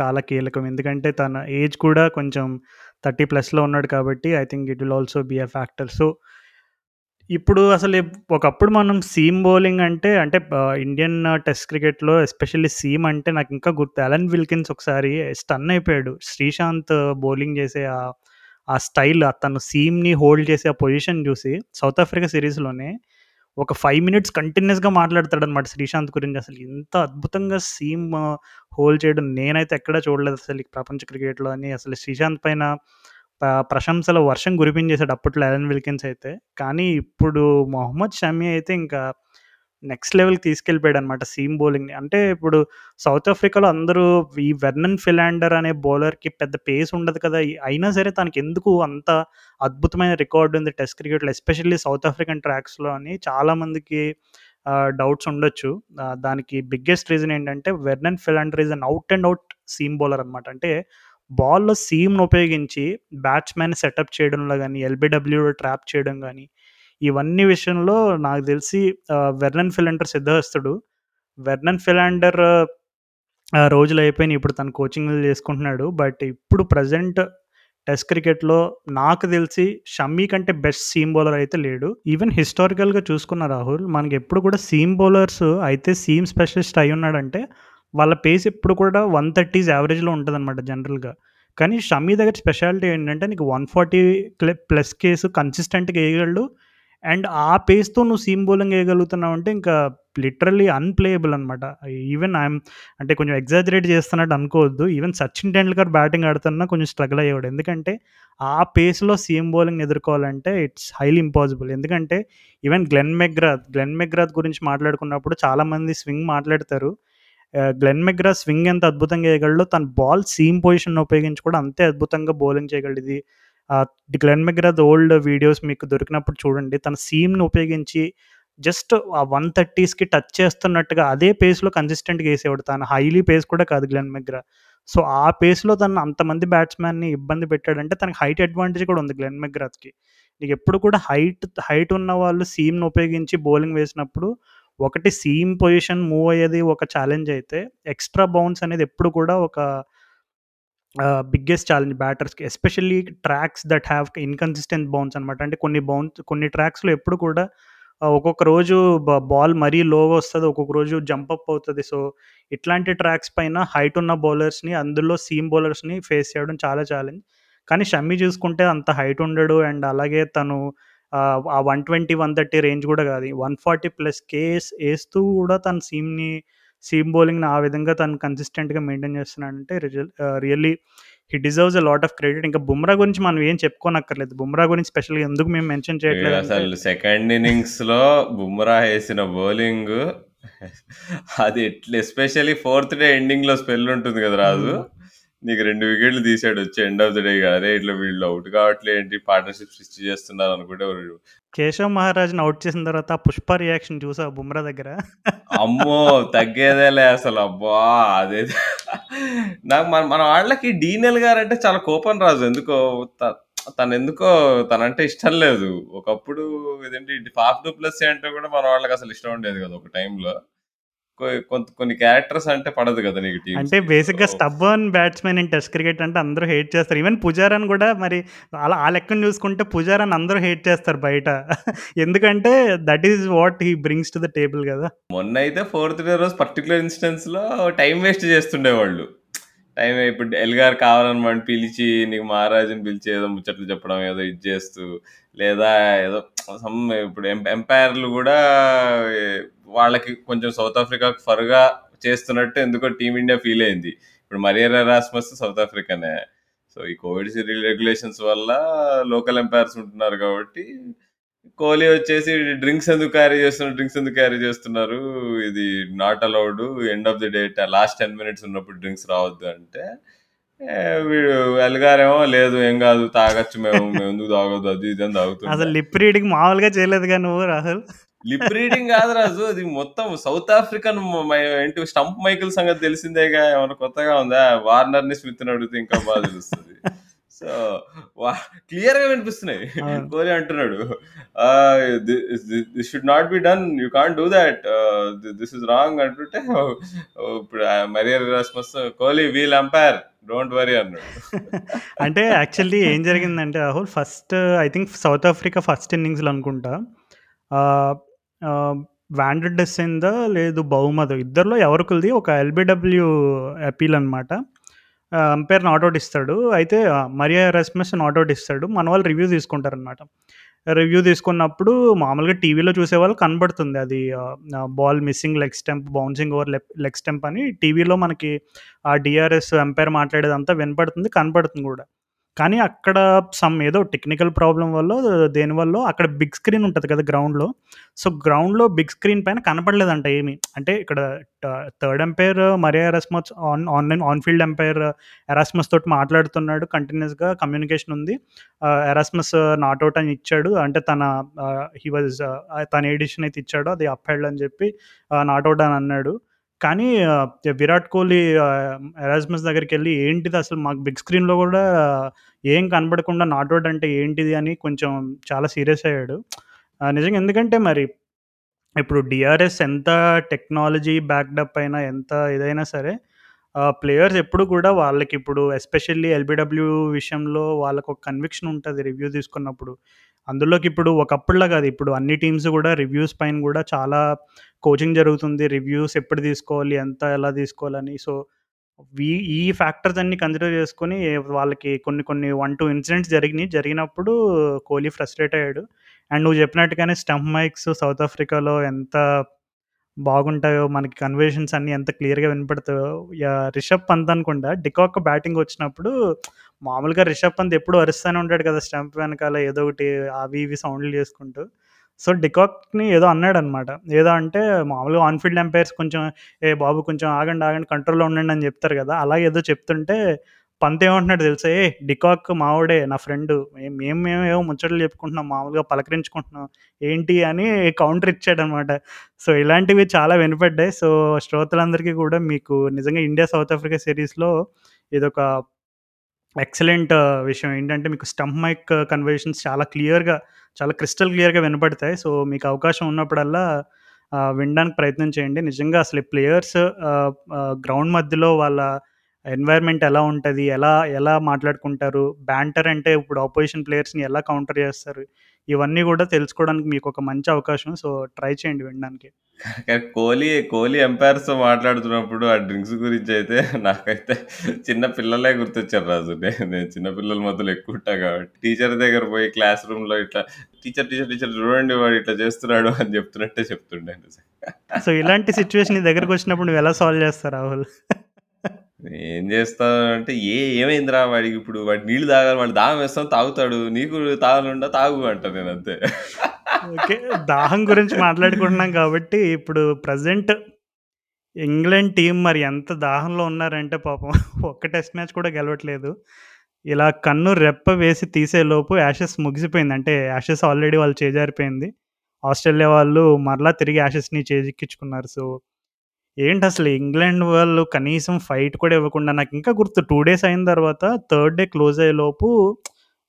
చాలా కీలకం. ఎందుకంటే తన ఏజ్ కూడా కొంచెం థర్టీ ప్లస్లో ఉన్నాడు కాబట్టి I think it will also be a factor. So ఇప్పుడు అసలు ఒకప్పుడు మనం సీమ్ బౌలింగ్ అంటే అంటే ఇండియన్ టెస్ట్ క్రికెట్లో ఎస్పెషల్లీ సీమ్ అంటే నాకు ఇంకా గుర్తు అలన్ విల్కిన్స్ ఒకసారి స్టన్ అయిపోయాడు. శ్రీశాంత్ బౌలింగ్ చేసే ఆ స్టైల్ తను సీమ్ని హోల్డ్ చేసే ఆ పొజిషన్ చూసి సౌత్ ఆఫ్రికా సిరీస్లోనే ఒక ఫైవ్ మినిట్స్ కంటిన్యూస్గా మాట్లాడతాడు అనమాట శ్రీశాంత్ గురించి. అసలు ఎంత అద్భుతంగా సీమ్ హోల్డ్ చేయడం నేనైతే ఎక్కడా చూడలేదు అసలు ప్రపంచ క్రికెట్లో అని. అసలు శ్రీశాంత్ పైన ప్రశంసల వర్షం కురిపించేశాడు అప్పట్లో ఎలన్ విల్కిన్స్ అయితే. కానీ ఇప్పుడు మొహమ్మద్ షమీ అయితే ఇంకా నెక్స్ట్ లెవెల్కి తీసుకెళ్ళిపోయాడు అనమాట సీమ్ బౌలింగ్ని అంటే ఇప్పుడు సౌత్ ఆఫ్రికాలో అందరూ ఈ వెర్నన్ ఫిలాండర్ అనే బౌలర్కి పెద్ద పేస్ ఉండదు కదా అయినా సరే తనకి ఎందుకు అంత అద్భుతమైన రికార్డు ఉంది టెస్ట్ క్రికెట్లో ఎస్పెషల్లీ సౌత్ ఆఫ్రికన్ ట్రాక్స్లో అని చాలామందికి డౌట్స్ ఉండొచ్చు. దానికి బిగ్గెస్ట్ రీజన్ ఏంటంటే Vernon Philander is an out and out seam bowler అనమాట. అంటే బాల్‌లో సీమ్ను ఉపయోగించి బ్యాట్స్మెన్ సెటప్ చేయడంలో కానీ ఎల్‌బిడబ్ల్యూలో ట్రాప్ చేయడం కానీ ఇవన్నీ విషయంలో నాకు తెలిసి వెర్నన్ ఫిలాండర్ సిద్ధహస్తుడు. వెర్నన్ ఫిలాండర్ రోజులు అయిపోయినాయి. ఇప్పుడు తను కోచింగ్‌లు చేసుకుంటున్నాడు. బట్ ఇప్పుడు ప్రజెంట్ టెస్ట్ క్రికెట్‌లో నాకు తెలిసి షమ్మీ కంటే బెస్ట్ సీమ్ బౌలర్ అయితే లేడు. ఈవెన్ హిస్టారికల్‌గా చూసుకున్న రాహుల్ మనకి ఎప్పుడు కూడా సీమ్ బౌలర్స్ అయితే సీమ్ స్పెషలిస్ట్ అయి ఉన్నాడంటే వాళ్ళ పేస్ ఎప్పుడు కూడా 130స్ యావరేజ్‌లో ఉంటదనమాట జనరల్‌గా. కానీ షమ్మీ దగ్గర స్పెషాలిటీ ఏంటంటే నీకు వన్ ఫార్టీ ప్లస్ కేసు కన్సిస్టెంట్‌గా వేయగలడు అండ్ ఆ పేస్‌తో నువ్వు సీమ్ బౌలింగ్ ఎయగలుగుతున్నావంటే ఇంకా లిటరల్లీ అన్‌ప్లేయబుల్ అనమాట. ఈవెన్ ఐఎమ్ అంటే కొంచెం ఎగ్జాజరేట్ చేస్తున్నట్టు అనుకోవద్దు. ఈవెన్ సచిన్ టెండూల్కర్ బ్యాటింగ్ ఆడుతున్నా కొంచెం స్ట్రగుల్ అయ్యేవాడు. ఎందుకంటే ఆ పేస్‌లో సీఎం బౌలింగ్ ఎదుర్కోవాలంటే ఇట్స్ హైలీ ఇంపాసిబుల్. ఎందుకంటే even Glenn McGrath Glenn McGrath గురించి మాట్లాడుకున్నప్పుడు చాలామంది స్వింగ్ మాట్లాడతారు. గ్లెన్ మెగ్రా స్వింగ్ ఎంత అద్భుతంగా ఎయగలడో తన బాల్ సీమ్ పొజిషన్ ఉపయోగించి కూడా అంతే అద్భుతంగా బౌలింగ్ చేయగలది గ్లెన్ మెగ్రాద్ ఓల్డ్ వీడియోస్ మీకు దొరికినప్పుడు చూడండి. తన సీమ్‌ని ఉపయోగించి జస్ట్ ఆ 130స్‌కి టచ్ చేస్తున్నట్టుగా అదే పేస్‌లో కన్సిస్టెంట్‌గా వేసేవాడు. తను హైలీ పేస్ కూడా కాదు గ్లెన్ మెగ్రా. సో, ఆ పేస్‌లో తను అంతమంది బ్యాట్స్‌మెన్‌ని ఇబ్బంది పెట్టాడంటే తనకి హైట్ అడ్వాంటేజ్ కూడా ఉంది గ్లెన్ మెగ్రాద్కి నీకు ఎప్పుడు కూడా హైట్ హైట్ ఉన్న వాళ్ళు సీమ్‌ని ఉపయోగించి బౌలింగ్ వేసినప్పుడు ఒకటి సీమ్ పొజిషన్ మూవ్ అయ్యేది ఒక ఛాలెంజ్ అయితే ఎక్స్‌ట్రా బౌన్స్ అనేది ఎప్పుడు కూడా ఒక biggest challenge బ్యాటర్స్‌కి. Especially tracks that have inconsistent bounce అనమాట. అంటే కొన్ని బౌన్స్ కొన్ని ట్రాక్స్‌లో ఎప్పుడు కూడా ఒక్కొక్క రోజు బాల్ మరీ లోగా వస్తుంది ఒక్కొక్క రోజు జంప్ అప్ అవుతుంది సో, ఇట్లాంటి ట్రాక్స్ పైన హైట్ ఉన్న బౌలర్స్‌ని అందులో సీమ్ బౌలర్స్‌ని ఫేస్ చేయడం చాలా ఛాలెంజ్. కానీ షమ్మీ చూసుకుంటే అంత హైట్ ఉండడు. అండ్ అలాగే తను ఆ one twenty one thirty range కూడా కాదు. 140 ప్లస్ కేస్ ఏస్తూ కూడా తన సీమ్‌ని సీమ్ బౌలింగ్‌ని ఆ విధంగా తను కన్సిస్టెంట్‌గా మెయింటైన్ చేస్తున్నాడంటే really he deserves a lot of credit. ఇంకా బుమ్రా గురించి మనం ఏం చెప్పుకోనక్కర్లేదు. బుమ్రా గురించి స్పెషల్‌గా ఎందుకు మేము మెన్షన్ చేయట్లేదు అసలు సెకండ్ ఇన్నింగ్స్‌లో బుమ్రా వేసిన బౌలింగ్ అది ఎట్లా ఎస్పెషల్లీ ఫోర్త్ డే ఎండింగ్‌లో స్పెల్ ఉంటుంది కదా రాజు. నీకు 2 వికెట్లు తీసాడు వచ్చి ఎండ్ ఆఫ్ ది డే అరే! ఇట్లా వీళ్ళు ఔట్ కావట్లే ఏంటి పార్ట్నర్‌షిప్ స్విచ్ చేస్తున్నారు అనుకుంటే కేశవ్ మహారాజ్‌ని ఔట్ చేసిన తర్వాత పుష్ప రియాక్షన్ చూసావా బుమ్రా దగ్గర? అమ్మో! తగ్గేదేలే అసలు. అబ్బా! అదైతే నాకు మన మన వాళ్ళకి డీనెల్ గారంటే చాలా కోపం రాజు. ఎందుకో త తనెందుకో తనంటే ఇష్టం లేదు. ఒకప్పుడు ఇదేంటి ఫాఫ్ డు ప్లెస్సీ అంటే కూడా మన వాళ్ళకి అసలు ఇష్టం ఉండేది కాదు ఒక టైంలో. కొంత కొన్ని క్యారెక్టర్స్ అంటే పడదు కదా నీకు అంటే టీమ్స్‌కి. బేసిక్‌గా so stubborn batsmen in test cricket అంటే అందరూ హేట్ చేస్తారు. ఈవెన్ పుజారాని కూడా మరి అలా ఆ లెక్కన చూసుకుంటే పుజారాని అందరూ హేట్ చేస్తారు బయట. ఎందుకంటే that is what he brings to the table కదా! మొన్నైతే ఫోర్త్ డే రోజు పర్టిక్యులర్ ఇన్స్టెన్స్‌లో టైమ్ వేస్ట్ చేస్తుండేవాళ్ళు. టైమ్ ఇప్పుడు ఎల్ గారు కావాలని వాడిని పిలిచి నీకు మహారాజుని పిలిచి ఏదో ముచ్చట్లు చెప్పడం ఏదో ఇది చేస్తూ లేదా ఏదో సమ్ ఇప్పుడు ఎంపైర్‌లు కూడా వాళ్ళకి కొంచెం సౌత్ ఆఫ్రికాకు ఫర్‌గా చేస్తున్నట్టు ఎందుకో టీమిండియా ఫీల్ అయింది. ఇప్పుడు మరియర్ రాస్మస్ సౌత్ ఆఫ్రికానే. సో, ఈ కోవిడ్ సిరీ రెగ్యులేషన్స్ వల్ల లోకల్ ఎంపైర్స్ ఉంటున్నారు కాబట్టి కోహ్లీ వచ్చేసి డ్రింక్స్ ఎందుకు క్యారీ చేస్తున్నారు? డ్రింక్స్ ఎందుకు క్యారీ చేస్తున్నారు? ఇది not allowed. End of the day last 10 minutes ఉన్నప్పుడు డ్రింక్స్ రావద్దు అంటే వీడు ఎల్ గారేమో లేదు ఏం కాదు తాగొచ్చు మేము. మేము ఎందుకు తాగొద్దు అది ఇది అని తాగుతుండే. అసలు లిప్ రీడింగ్ మామూలుగా చేయలేదుగా నువ్వు రాహుల్. లిప్ రీడింగ్ కాదు రాజు. అది మొత్తం సౌత్ ఆఫ్రికన్ ఏంటి స్టంప్ మైకిల్ సంగతి తెలిసిందేగా ఏమన్నా కొత్తగా ఉందా? వార్నర్‌ని, స్మిత్‌ని అడిగితే ఇంకా బాగా తెలుస్తది. సో, వా క్లియర్‌గా వినిపిస్తున్నాయి. కోహ్లీ అంటున్నాడు this should not be done. You can't do. Ah, this is wrong అంటుంటే ఇప్పుడు Marais Erasmus Kohli we'll umpire don't worry అన్నాడు. అంటే యాక్చువల్లీ ఏం జరిగిందంటే Rahul first I think South Africa first ఇన్నింగ్స్‌లో అనుకుంటా. వాండర్ డెస్సెన్‌దా లేదు బహుమదో ఇద్దరిలో ఎవరికొకళ్ళది ఒక ఎల్‌బిడబ్ల్యూ అపీల్ అనమాట. ఆహ్, అంపైర్ నాట్‌ఔట్ ఇస్తాడు. అయితే మరియా నాట్ ఔట్ ఇస్తాడు. మన వాళ్ళు రివ్యూ తీసుకుంటారనమాట. రివ్యూ తీసుకున్నప్పుడు మామూలుగా టీవీలో చూసేవాళ్ళు కనబడుతుంది అది ఆహ్, ball missing leg stump, bouncing over leg leg stump అని టీవీలో మనకి ఆ డీఆర్ఎస్ అంపైర్ మాట్లాడేదంతా వినపడుతుంది, కనపడుతుంది కూడా. కానీ అక్కడ సమ్ ఏదో టెక్నికల్ ప్రాబ్లం వల్ల దేనివల్ల అక్కడ బిగ్ స్క్రీన్ ఉంటుంది కదా గ్రౌండ్‌లో. సో, గ్రౌండ్‌లో బిగ్ స్క్రీన్ పైన కనపడలేదంట ఏమి. అంటే ఇక్కడ third umpire Marais Erasmus on online on field Erasmus తోటి మాట్లాడుతున్నాడు. కంటిన్యూస్గా కమ్యూనికేషన్ ఉంది. ఎరాస్మస్ నాట్ ఔట్ అని ఇచ్చాడు. అంటే తన హీ వాజ్ తన ఆహ్, అయితే ఇచ్చాడో అది అప్‌హెల్డ్ అని చెప్పి నాట్ ఔట్ అని అన్నాడు. కానీ విరాట్ కోహ్లీ ఎరాజ్మస్ దగ్గరికి వెళ్ళి ఏంటిది అసలు మాకు బిగ్ స్క్రీన్‌లో కూడా ఏం కనపడకుండా నాట్ అంటే ఏంటిది అని కొంచెం చాలా సీరియస్ అయ్యాడు. నిజంగా ఎందుకంటే మరి ఇప్పుడు డిఆర్ఎస్ ఎంత టెక్నాలజీ బ్యాక్డప్ అయినా, ఎంత ఇదైనా సరే ప్లేయర్స్ ఎప్పుడు కూడా వాళ్ళకి ఇప్పుడు ఎస్పెషల్లీ ఎల్‌బిడబ్ల్యూ విషయంలో వాళ్ళకు ఒక కన్విక్షన్ ఉంటుంది రివ్యూ తీసుకున్నప్పుడు. అందులోకి ఇప్పుడు ఒకప్పుడులా కాదు. ఇప్పుడు అన్ని టీమ్స్ కూడా రివ్యూస్ పైన కూడా చాలా కోచింగ్ జరుగుతుంది. రివ్యూస్ ఎప్పుడు తీసుకోవాలి, ఎంత ఎలా తీసుకోవాలని. సో, వీ ఈ ఫ్యాక్టర్స్ అన్నీ కన్సిడర్ చేసుకొని వాళ్ళకి కొన్ని కొన్ని 1, 2 ఇన్సిడెంట్స్ జరిగినాయి జరిగినప్పుడు కోహ్లీ ఫ్రస్ట్రేట్ అయ్యాడు. అండ్ నువ్వు చెప్పినట్టుగానే స్టంప్ మైక్స్ సౌత్ ఆఫ్రికాలో ఎంత బాగుంటాయో, మనకి కన్వర్జేషన్స్ అన్నీ ఎంత క్లియర్‌గా వినపడతాయో. రిషబ్ పంత్ అనుకుంటా డికాక్ బ్యాటింగ్ వచ్చినప్పుడు మామూలుగా రిషబ్ పంత్ ఎప్పుడు అరుస్తూనే ఉంటాడు కదా! స్టంప్ వెనకాల ఏదో ఒకటి అవి ఇవి సౌండ్‌లు చేసుకుంటూ. సో, డికాక్‌ని ఏదో అన్నాడు అనమాట ఏదో అంటే మామూలుగా ఆన్ఫీల్డ్ ఎంపైర్స్ కొంచెం "ఏ బాబు కొంచెం ఆగండి, ఆగండి కంట్రోల్‌లో ఉండండి" అని చెప్తారు కదా! అలాగే ఏదో చెప్తుంటే పంత్ ఏమంటున్నాడు తెలుసా? ఏ డికాక్ మావుడే నా ఫ్రెండు. మేము మేమేమో ముచ్చట్లు చెప్పుకుంటున్నాం. మామూలుగా పలకరించుకుంటున్నాం. ఏంటి" అని కౌంటర్ ఇచ్చాడనమాట. సో, ఇలాంటివి చాలా వినపడ్డాయి. సో, శ్రోతలందరికీ కూడా మీకు నిజంగా ఇండియా సౌత్ ఆఫ్రికా సిరీస్‌లో ఇదొక ఎక్సలెంట్ విషయం. ఏంటంటే మీకు స్టంప్ మైక్ కన్వర్జేషన్స్ చాలా క్లియర్‌గా, చాలా క్రిస్టల్ క్లియర్‌గా వినపడతాయి. సో, మీకు అవకాశం ఉన్నప్పుడల్లా వినడానికి ప్రయత్నం చేయండి. నిజంగా అసలు ప్లేయర్స్ గ్రౌండ్ మధ్యలో వాళ్ళ ఎన్వైర్న్‌మెంట్ ఎలా ఉంటది? ఎలా ఎలా మాట్లాడుకుంటారు? బ్యాంటర్ అంటే ఇప్పుడు అపోజిషన్ ప్లేయర్స్‌ని ఎలా కౌంటర్ చేస్తారు? ఇవన్నీ కూడా తెలుసుకోవడానికి మీకొక మంచి అవకాశం. సో, ట్రై చేయండి వినడానికి. కోహ్లీ, కోహ్లీ ఎంపైర్స్‌తో మాట్లాడుతున్నప్పుడు ఆ డ్రింక్స్ గురించయితే నాకైతే చిన్న పిల్లలే గుర్తొచ్చారు రాజు. నేను చిన్న పిల్లల మధ్యలో ఎక్కువ ఉంటా కాబట్టి. టీచర్ దగ్గర పోయి క్లాస్ రూమ్‌లో ఇట్లా టీచర్, టీచర్, టీచర్ చూడండి వాడు ఇట్లా చేస్తున్నాడు అని చెప్తున్నట్టే చెప్తుండే. సో, ఇలాంటి సిట్యుయేషన్ నీ దగ్గరకొచ్చినప్పుడు నువ్వెలా సాల్వ్ చేస్తావు రాహుల్? ఏం చేస్తానంటే ఏ ఏమైందిరా వాడికి ఇప్పుడు వాడు నీళ్ళు తాగాలి వాడు దాహం వేస్తాం తాగుతాడు. నీకు తాగాలనుందా తాగు అంటా నేనంతే. ఓకే. దాహం గురించి మాట్లాడుకుంటున్నాం కాబట్టి ఇప్పుడు ప్రజెంట్ ఇంగ్లాండ్ టీం మరి ఎంత దాహంలో ఉన్నారంటే పాపం ఒక్క టెస్ట్ మ్యాచ్ కూడా గెలవట్లేదు. ఇలా కన్ను రెప్ప వేసి తీసేలోపు యాషెస్ ముగిసిపోయింది. అంటే యాషెస్ ఆల్రెడీ వాళ్ళు చేజారిపోయింది. ఆస్ట్రేలియా వాళ్ళు మరలా తిరిగి యాషెస్‌ని చేజిక్కించుకున్నారు. సో, ఏంటి అసలు ఇంగ్లాండ్ వాళ్ళు కనీసం ఫైట్ కూడా ఇవ్వకుండా నాకు ఇంకా గుర్తు టూ డేస్ అయిన తర్వాత థర్డ్ డే క్లోజ్ అయ్యేలోపు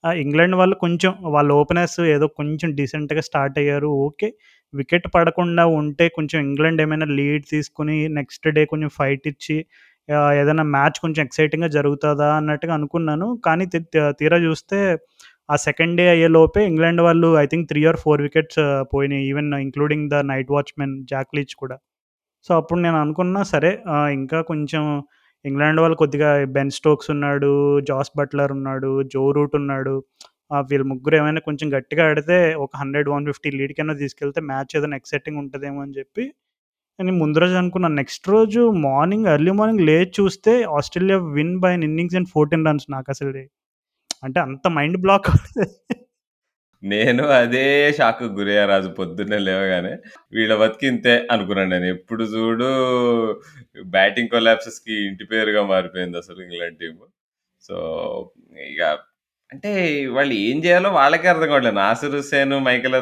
ఆహ్, ఇంగ్లాండ్ వాళ్ళు కొంచెం వాళ్ళ ఓపెనర్స్ ఏదో కొంచెం డీసెంట్‌గా స్టార్ట్ అయ్యారు. ఓకే. వికెట్ పడకుండా ఉంటే కొంచెం ఇంగ్లాండ్ ఏమైనా లీడ్ తీసుకొని నెక్స్ట్ డే కొంచెం ఫైట్ ఇచ్చి ఏదైనా మ్యాచ్ కొంచెం ఎక్సైటింగ్‌గా జరుగుతుందా అన్నట్టుగా అనుకున్నాను. కానీ తీరా చూస్తే ఆ సెకండ్ డే అయ్యేలోపే ఇంగ్లాండ్ వాళ్ళు I think three or four wickets పోయినాయి. Even including the night watchman Jack Leach కూడా. సో, అప్పుడు నేను అనుకున్నా సరే ఇంకా కొంచెం ఇంగ్లాండ్ వాళ్ళు కొద్దిగా బెన్ స్టోక్స్ ఉన్నాడు, జాస్ బట్లర్ ఉన్నాడు, జో రూట్ ఉన్నాడు. వీళ్ళు ముగ్గురు ఏమైనా కొంచెం గట్టిగా ఆడితే ఒక 100, 150 లీడ్ కన్నా తీసుకెళ్తే మ్యాచ్ ఏదైనా ఎక్సైటింగ్ ఉంటుందేమో అని చెప్పి నేను ముందు రోజు అనుకున్నాను. నెక్స్ట్ రోజు మార్నింగ్ ఎర్లీ మార్నింగ్ లేచి చూస్తే Australia win by innings and 14 runs నాకు అసలు అంటే అంత మైండ్ బ్లాక్ నేను అదే షాక్‌కి గురయ్యా రాజు పొద్దున్నే లేవగానే. వీళ్ళ బతికింతే అనుకున్నాను నేను. ఎప్పుడు చూడు బ్యాటింగ్ కొలాప్సెస్కి ఇంటి పేరుగా మారిపోయిందసలు ఇంగ్లాండ్ టీము. సో, ఇక అంటే వాళ్ళు ఏం చేయాలో వాళ్ళకే అర్థం కావట్లేదు. నాసిర్ హుస్సేన్, మైకేల్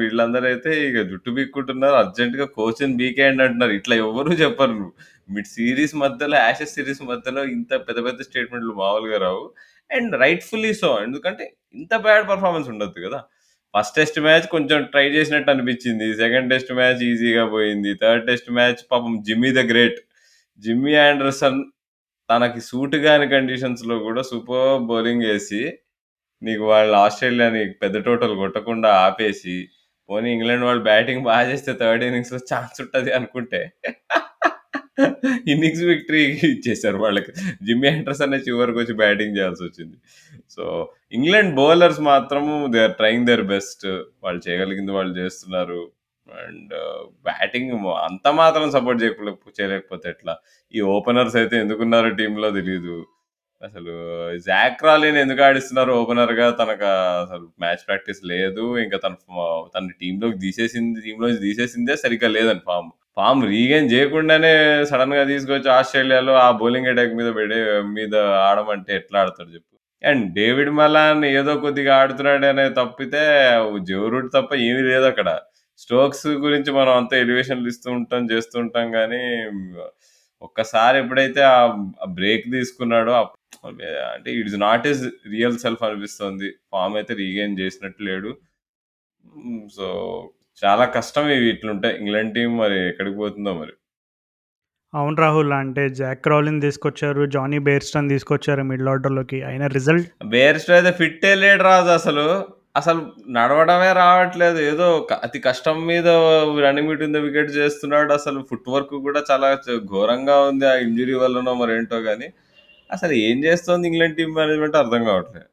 వీళ్ళందరూ అయితే ఇక జుట్టు పీక్కుంటున్నారు. అర్జెంట్‌గా కోచ్‌ని బీకేయండి అంటున్నారు. ఇట్లా ఎవ్వరు చెప్పరు. మిడ్ సిరీస్ మధ్యలో యాషెస్ సిరీస్ మధ్యలో ఇంత పెద్ద పెద్ద స్టేట్మెంట్‌లు మామూలుగా రావు. And rightfully so. ఎందుకంటే ఇంత బ్యాడ్ పర్ఫార్మెన్స్ ఉండొద్దు కదా! ఫస్ట్ టెస్ట్ మ్యాచ్ కొంచెం ట్రై చేసినట్టు అనిపించింది. సెకండ్ టెస్ట్ మ్యాచ్ ఈజీగా పోయింది. థర్డ్ టెస్ట్ మ్యాచ్ పాపం Jimmy the great. Jimmy Anderson తనకి సూట్ కాని కండిషన్స్‌లో కూడా సూపర్ బౌలింగ్ వేసి నీకు వాళ్ళు ఆస్ట్రేలియాని పెద్ద టోటల్ కొట్టకుండా ఆపేసి, పోనీ ఇంగ్లాండ్ వాళ్ళు బ్యాటింగ్ బాగా చేస్తే థర్డ్ ఇన్నింగ్స్‌లో ఛాన్స్ ఉంటుంది అనుకుంటే ఇన్నింగ్స్ విక్టరీ ఇచ్చేసారు వాళ్ళకి. జిమ్మీ చివరికి వచ్చి బ్యాటింగ్ చేయాల్సి వచ్చింది సో, ఇంగ్లాండ్ బౌలర్స్ మాత్రము they are trying their best. వాళ్ళు చేయగలిగింది వాళ్ళు చేస్తున్నారు. అండ్ బ్యాటింగ్ అంత మాత్రం సపోర్ట్ చేయకపో చేయలేకపోతే ఎట్లా? ఈ ఓపెనర్స్ అయితే ఎందుకున్నారో టీంలో తెలియదు అసలు జాక్ రాలిన్ ఎందుకు ఆడిస్తున్నారు ఓపెనర్‌గా? తనకు అసలు మ్యాచ్ ప్రాక్టీస్ లేదు. ఇంకా తన తన టీంలోకి తీసేసింది టీంలోంచి తీసేసిందే సరిగ్గా లేదని ఫామ్ ఫామ్ రీగైన్ చేయకుండానే సడన్గా తీసుకొచ్చి ఆస్ట్రేలియాలో ఆ బౌలింగ్ అటాక్ మీద మీద ఆడమంటే ఎట్లా ఆడతాడు చెప్పు అండ్ డేవిడ్ మలాన్ ఏదో కొద్దిగా ఆడుతున్నాడు అనే తప్పితే జో రూట్ తప్ప ఏమీ అక్కడ స్టోక్స్ గురించి మనం అంతా ఎలివేషన్‌లు ఇస్తూ ఉంటాం, చేస్తూ ఉంటాం కానీ ఒక్కసారి ఎప్పుడైతే ఆ బ్రేక్ తీసుకున్నాడో అంటే it's not his real self అనిపిస్తుంది. ఫామ్ అయితే రీగైన్ చేసినట్టు లేడు. Hmm, సో, చాలా కష్టం ఇవి ఇట్లుంటాయి. ఇంగ్లాండ్ టీమ్ మరి ఎక్కడికి పోతుందో మరి. అవును రాహుల్. అంటే జాక్ రాలిన్ తీసుకొచ్చారు. జానీ బెయిర్‌స్టోని తీసుకొచ్చారు మిడిల్ ఆర్డర్‌లోకి. అయినా రిజల్ట్ బెయిర్‌స్టో అయితే ఫిట్టే లేడు రాజు అసలు. అసలు నడవడమే రావట్లేదు. ఏదో అతి కష్టం మీద రన్నింగ్ బిట్వీన్ ద వికెట్ చేస్తున్నాడు. అసలు ఫుట్ వర్క్ కూడా చాలా ఘోరంగా ఉంది. ఆ ఇంజ్యూరీ వల్లనో మరేంటో గాని. అసలు ఏం చేస్తోంది ఇంగ్లాండ్ టీమ్ మేనేజ్‌మెంట్ అర్థం కావట్లేదు.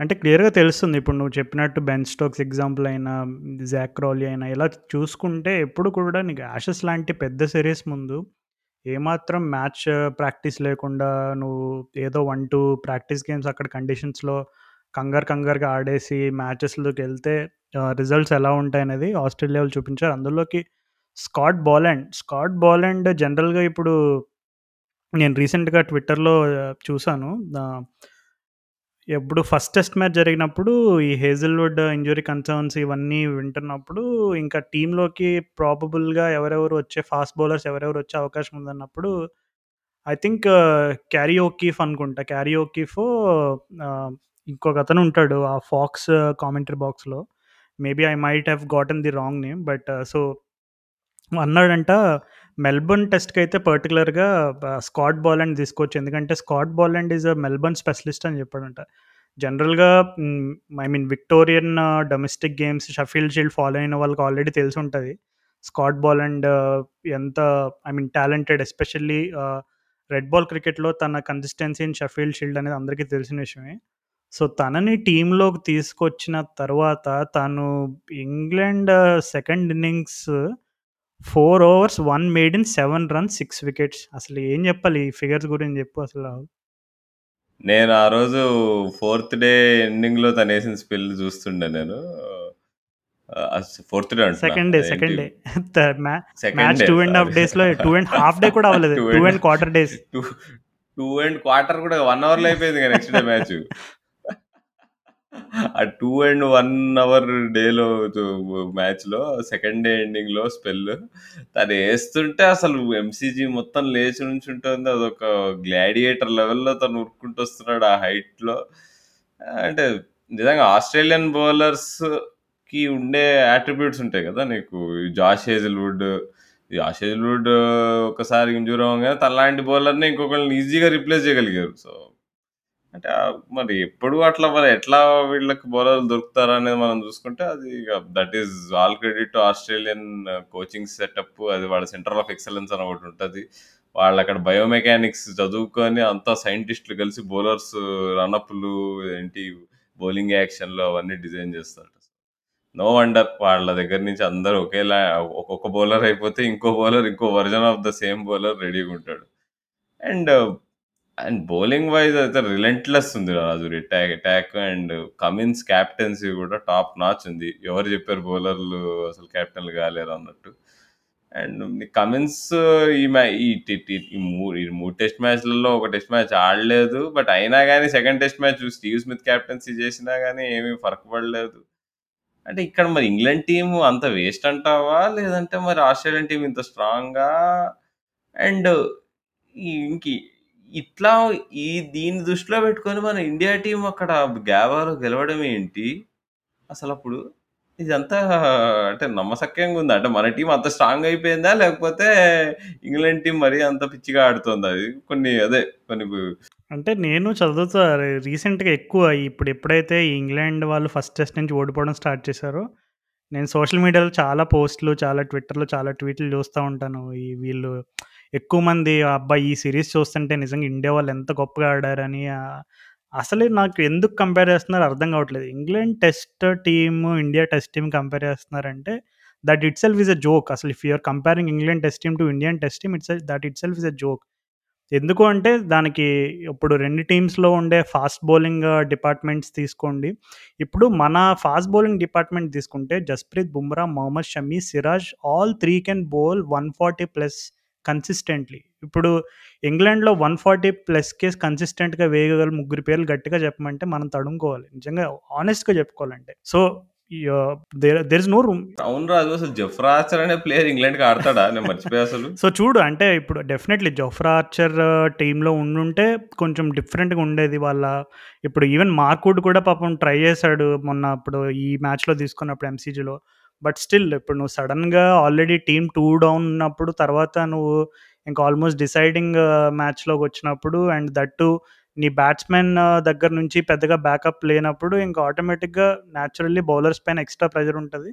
అంటే క్లియర్‌గా తెలుస్తుంది. ఇప్పుడు నువ్వు చెప్పినట్టు బెన్ స్టోక్స్ ఎగ్జాంపుల్ అయినా, జాక్రోలీ అయినా ఇలా చూసుకుంటే ఎప్పుడు కూడా నీకు యాషెస్ లాంటి పెద్ద సిరీస్ ముందు ఏమాత్రం మ్యాచ్ ప్రాక్టీస్ లేకుండా నువ్వు ఏదో 1, 2 ప్రాక్టీస్ గేమ్స్ అక్కడ కండిషన్స్‌లో కంగారు కంగారుగా ఆడేసి మ్యాచెస్లోకి వెళ్తే రిజల్ట్స్ ఎలా ఉంటాయనేది ఆస్ట్రేలియా చూపించారు. అందులోకి స్కాట్ బాలాండ్, స్కాట్ బాలాండ్ జనరల్‌గా ఇప్పుడు నేను రీసెంట్‌గా ట్విట్టర్‌లో చూశాను ఎప్పుడు ఫస్ట్ టెస్ట్ మ్యాచ్ జరిగినప్పుడు ఈ హేజల్‌వుడ్ ఇంజురీ కన్సర్న్స్ ఇవన్నీ వింటున్నప్పుడు ఇంకా టీంలోకి ప్రాబబుల్‌గా ఎవరెవరు వచ్చే ఫాస్ట్ బౌలర్స్ ఎవరెవరు వచ్చే అవకాశం ఉందన్నప్పుడు ఐ థింక్ క్యారీ ఓకీఫ్ అనుకుంటా. క్యారీ ఓకీఫో ఇంకొక అతను ఉంటాడు ఆ ఫాక్స్ కామెంటరీ బాక్స్‌లో. Maybe I might have gotten the wrong name. But so అన్నాడంట మెల్బర్న్ టెస్ట్కి పర్టిక్యులర్‌గా పర్టికులర్గా స్కాట్ బాలాండ్ తీసుకోవచ్చు. ఎందుకంటే Scott Boland is a Melbourne specialist అని చెప్పాడంట. జనరల్‌గా I mean Victorian domestic games, Sheffield Shield follow అయిన వాళ్ళకి ఆల్రెడీ తెలిసి ఉంటుంది స్కాట్ బాలాండ్ ఎంత I mean talented especially red ball క్రికెట్‌లో తన కన్సిస్టెన్సీ ఇన్ షఫీల్డ్ షీల్డ్ అనేది అందరికీ తెలిసిన విషయమే. సో, తనని టీంలోకి తీసుకొచ్చిన తర్వాత తను England second innings 4 overs 1 maiden 7 runs 6 wickets. అసలు ఏం చెప్పాలి ఈ ఫిగర్స్ గురించి చెప్పు అసలు? నేను ఆ రోజు ఫోర్త్ డే ఎండింగ్‌లో తనేసిన స్పెల్ చూస్తుండే నేను. ఆహ్, ఫోర్త్ డే అంటున్నా. సెకండ్ డే, ఏంటి సెకండ్ డే. త మ్యా second match day 2 and half sorry. డేస్‌లో 2 అండ్ హాఫ్ డే కూడా అవ్వలేదు. 2 2 and quarter days. 2, 2 and quarter కూడా 1 అవర్‌లో అయిపోయిందిగా నెక్స్ట్ డే మ్యాచ్. ఆ 2 అండ్ 1 అవర్ డేలో దు మ్యాచ్‌లో సెకండ్ డే ఎండింగ్‌లో స్పెల్ తనేస్తుంటే అసలు ఎంసీజీ మొత్తం లేచి నుంచుంటోంది. అదొక గ్లాడియేటర్ లెవెల్‌లో తను ఉరుక్కుంటూ వస్తున్నాడు ఆ హైట్‌లో. అంటే నిజంగా ఆస్ట్రేలియన్ బౌలర్స్‌కి ఉండే అట్రిబ్యూట్స్ ఉంటాయి కదా! నీకు జాష్ హేజిల్‌వుడ్, జాష్ హేజిల్‌వుడ్ ఒకసారి ఇంజ్యూర్ అవ్వంగానే తనలాంటి బౌలర్‌ని ఇంకొకళ్ళని ఈజీగా రిప్లేస్ చేయగలిగారు. సో, అంటే మరి ఎప్పుడు అట్లా మరి ఎట్లా వీళ్ళకి బౌలర్లు దొరుకుతారనేది మనం చూసుకుంటే అది that is all credit Australian coaching setup. అది వాళ్ళ సెంటర్ ఆఫ్ ఎక్సలెన్స్ అని ఒకటి ఉంటుంది వాళ్ళు అక్కడ బయోమెకానిక్స్ చదువుకొని అంతా సైంటిస్ట్‌లు కలిసి బౌలర్స్ రన్అప్లు uh, ఏంటి బౌలింగ్ యాక్షన్‌లు అవన్నీ డిజైన్ చేస్తారు. నో వండర్ వాళ్ళ దగ్గర నుంచి అందరూ ఒకేలా ఒక్కొక్క బౌలర్ అయిపోతే ఇంకో బౌలర్ ఇంకో version of the same bowler రెడీగా ఉంటాడు అండ్, అండ్ బౌలింగ్ వైజ్ అయితే రిలెంట్‌లెస్ ఉంది Raju. Attack attack and Cummins captaincy కూడా టాప్ నాచ్ ఉంది. ఎవరు చెప్పారు బౌలర్లు అసలు కెప్టెన్‌లు కాలేరన్నట్టు. అండ్ కమిన్స్ ఈ మ్యా ఈ మూడు మూ ఈ 3 టెస్ట్ మ్యాచ్‌లలో ఒక టెస్ట్ మ్యాచ్ ఆడలేదు. బట్ అయినా కానీ second test match Steve Smith captaincy చేసినా కానీ ఏమీ ఫరక్ పడలేదు. అంటే ఇక్కడ మరి ఇంగ్లాండ్ టీం అంత వేస్ట్ అంటావా? లేదంటే మరి ఆస్ట్రేలియన్ టీం ఇంత స్ట్రాంగ్గా అండ్ ఇంకి ఇట్లా ఈ దీన్ని దృష్టిలో పెట్టుకొని మన ఇండియా టీం అక్కడ గావాలో గెలవడం ఏంటి? అసలప్పుడు ఇదంతా అంటే నమ్మశక్యంగా ఉందా? అంటే మన టీం అంత స్ట్రాంగ్ అయిపోయిందా? లేకపోతే ఇంగ్లాండ్ టీం మరీ అంత పిచ్చిగా ఆడుతోందా? అది కొన్ని అదే కొన్ని బు అంటే నేను చదువుతా రీ రీసెంట్‌గా ఎక్కువ ఇప్పుడు ఎప్పుడైతే ఇంగ్లాండ్ వాళ్ళు ఫస్ట్ టెస్ట్ నుంచి ఓడిపోవడం స్టార్ట్ చేశారో, నేను సోషల్ మీడియాలో చాలా పోస్ట్‌లు, చాలా ట్విట్టర్‌లో చాలా ట్వీట్లు చూస్తా ఉంటాను. ఈ వీళ్ళు ఎక్కువ మంది అబ్బాయి ఈ సిరీస్ చూస్తుంటే నిజంగా ఇండియా వాళ్ళు ఎంత గొప్పగా ఆడారని ఆహ్, అసలే నాకు ఎందుకు కంపేర్ చేస్తున్నారో అర్థం కావట్లేదు. England test team, India test team compare చేస్తున్నారంటే that itself is a joke. అసలు if you're comparing England test team to Indian test team it's that itself is a joke. ఎందుకు అంటే దానికి ఇప్పుడు రెండు టీమ్స్‌లో ఉండే ఫాస్ట్ బౌలింగ్ డిపార్ట్‌మెంట్స్ తీసుకోండి. ఇప్పుడు మన ఫాస్ట్ బౌలింగ్ డిపార్ట్‌మెంట్ తీసుకుంటే Jasprit Bumrah, Mohammed Shami Siraj all three can bowl 140 plus consistently. ఇప్పుడు ఇంగ్లాండ్‌లో 140 ప్లస్‌కే కన్సిస్టెంట్‌గా వేయగల ముగ్గురు పేర్లు గట్టిగా చెప్పమంటే మనం తడుముకోవాలి. నిజంగా హానెస్ట్‌గా చెప్పుకోవాలంటే. So! There is no room. అవును రాజు. అసలు జెఫ్రా ఆర్చర్ అనే ప్లేయర్ ఇంగ్లాండ్‌కి ఆడతాడా? నేను మర్చిపోయా అసలు. సో, చూడు అంటే ఇప్పుడు డెఫినెట్‌లీ జోఫ్రా ఆర్చర్ టీమ్‌లో ఉండుంటే కొంచెం డిఫరెంట్‌గా ఉండేది. వాళ్ళ ఇప్పుడు ఈవెన్ మార్క్‌వుడ్ కూడా పాపం ట్రై చేశాడు. మొన్న అప్పుడు ఈ మ్యాచ్‌లో తీసుకున్నప్పుడు ఎంసీజీలో. బట్ స్టిల్ ఇప్పుడు నువ్వు సడన్గా ఆల్రెడీ టీమ్ టూ డౌన్ ఉన్నప్పుడు తర్వాత నువ్వు ఇంకా ఆల్మోస్ట్ డిసైడింగ్ మ్యాచ్లోకి వచ్చినప్పుడు అండ్ దట్టు నీ బ్యాట్స్‌మెన్ దగ్గర నుంచి పెద్దగా బ్యాకప్ లేనప్పుడు ఇంకా ఆటోమేటిక్‌గా న్యాచురల్లీ బౌలర్స్ పైన ఎక్స్‌ట్రా ప్రెజర్ ఉంటుంది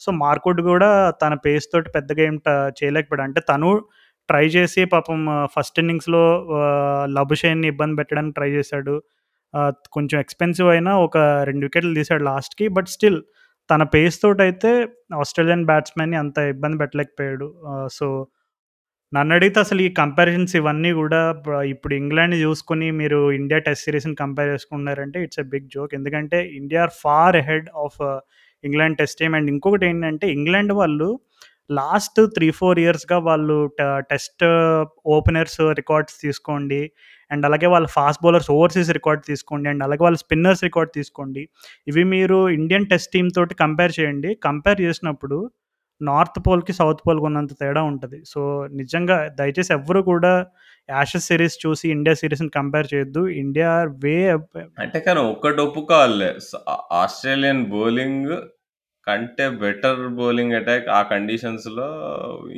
సో, మార్కుడ్ కూడా తన పేస్ తోటి పెద్దగా ఏం చేయలేకపోయాడు. అంటే తను ట్రై చేసి పాపం ఫస్ట్ ఇన్నింగ్స్‌లో ఆహ్, లబుషేన్‌ని ఇబ్బంది పెట్టడానికి ట్రై చేశాడు. కొంచెం ఎక్స్‌పెన్సివ్ అయినా ఒక రెండు వికెట్లు తీశాడు లాస్ట్‌కి. బట్ స్టిల్ తన పేస్ తోటైతే ఆస్ట్రేలియన్ బ్యాట్స్‌మెన్‌ని అంత ఇబ్బంది పెట్టలేకపోయాడు. సో సో, నన్నడిగితే అసలు ఈ కంపారిజన్స్ ఇవన్నీ కూడా ఇప్పుడు ఇంగ్లాండ్ చూసుకొని మీరు ఇండియా టెస్ట్ సిరీస్ని కంపేర్ చేసుకున్నారంటే ఇట్స్ ఎ బిగ్ జోక్. ఎందుకంటే India are far ahead of England test team. And ఇంకొకటి ఏంటంటే ఇంగ్లాండ్ వాళ్ళు లాస్ట్ 3, 4 ఇయర్స్‌గా వాళ్ళు ట టెస్ట్ ఓపెనర్స్ రికార్డ్స్ తీసుకోండి. అండ్ అలాగే వాళ్ళ ఫాస్ట్ బౌలర్స్ ఓవర్సీస్ రికార్డ్ తీసుకోండి. అండ్ అలాగే వాళ్ళ స్పిన్నర్స్ రికార్డ్ తీసుకోండి. ఇవి మీరు ఇండియన్ టెస్ట్ టీమ్ తోటి కంపేర్ చేయండి. కంపేర్ చేసినప్పుడు నార్త్ పోల్‌కి, సౌత్ పోల్‌కి ఉన్నంత తేడా ఉంటుంది సో, నిజంగా దయచేసి ఎవ్వరు కూడా యాషెస్ సిరీస్ చూసి ఇండియా సిరీస్ని కంపేర్ చేయొద్దు. ఇండియా ఆర్ వే అంటే కానీ ఒక్కటి ఒప్పుకోవాలి ఆస్ట్రేలియన్ బౌలింగ్ కంటే బెటర్ బౌలింగ్ అటాక్ ఆ కండిషన్స్‌లో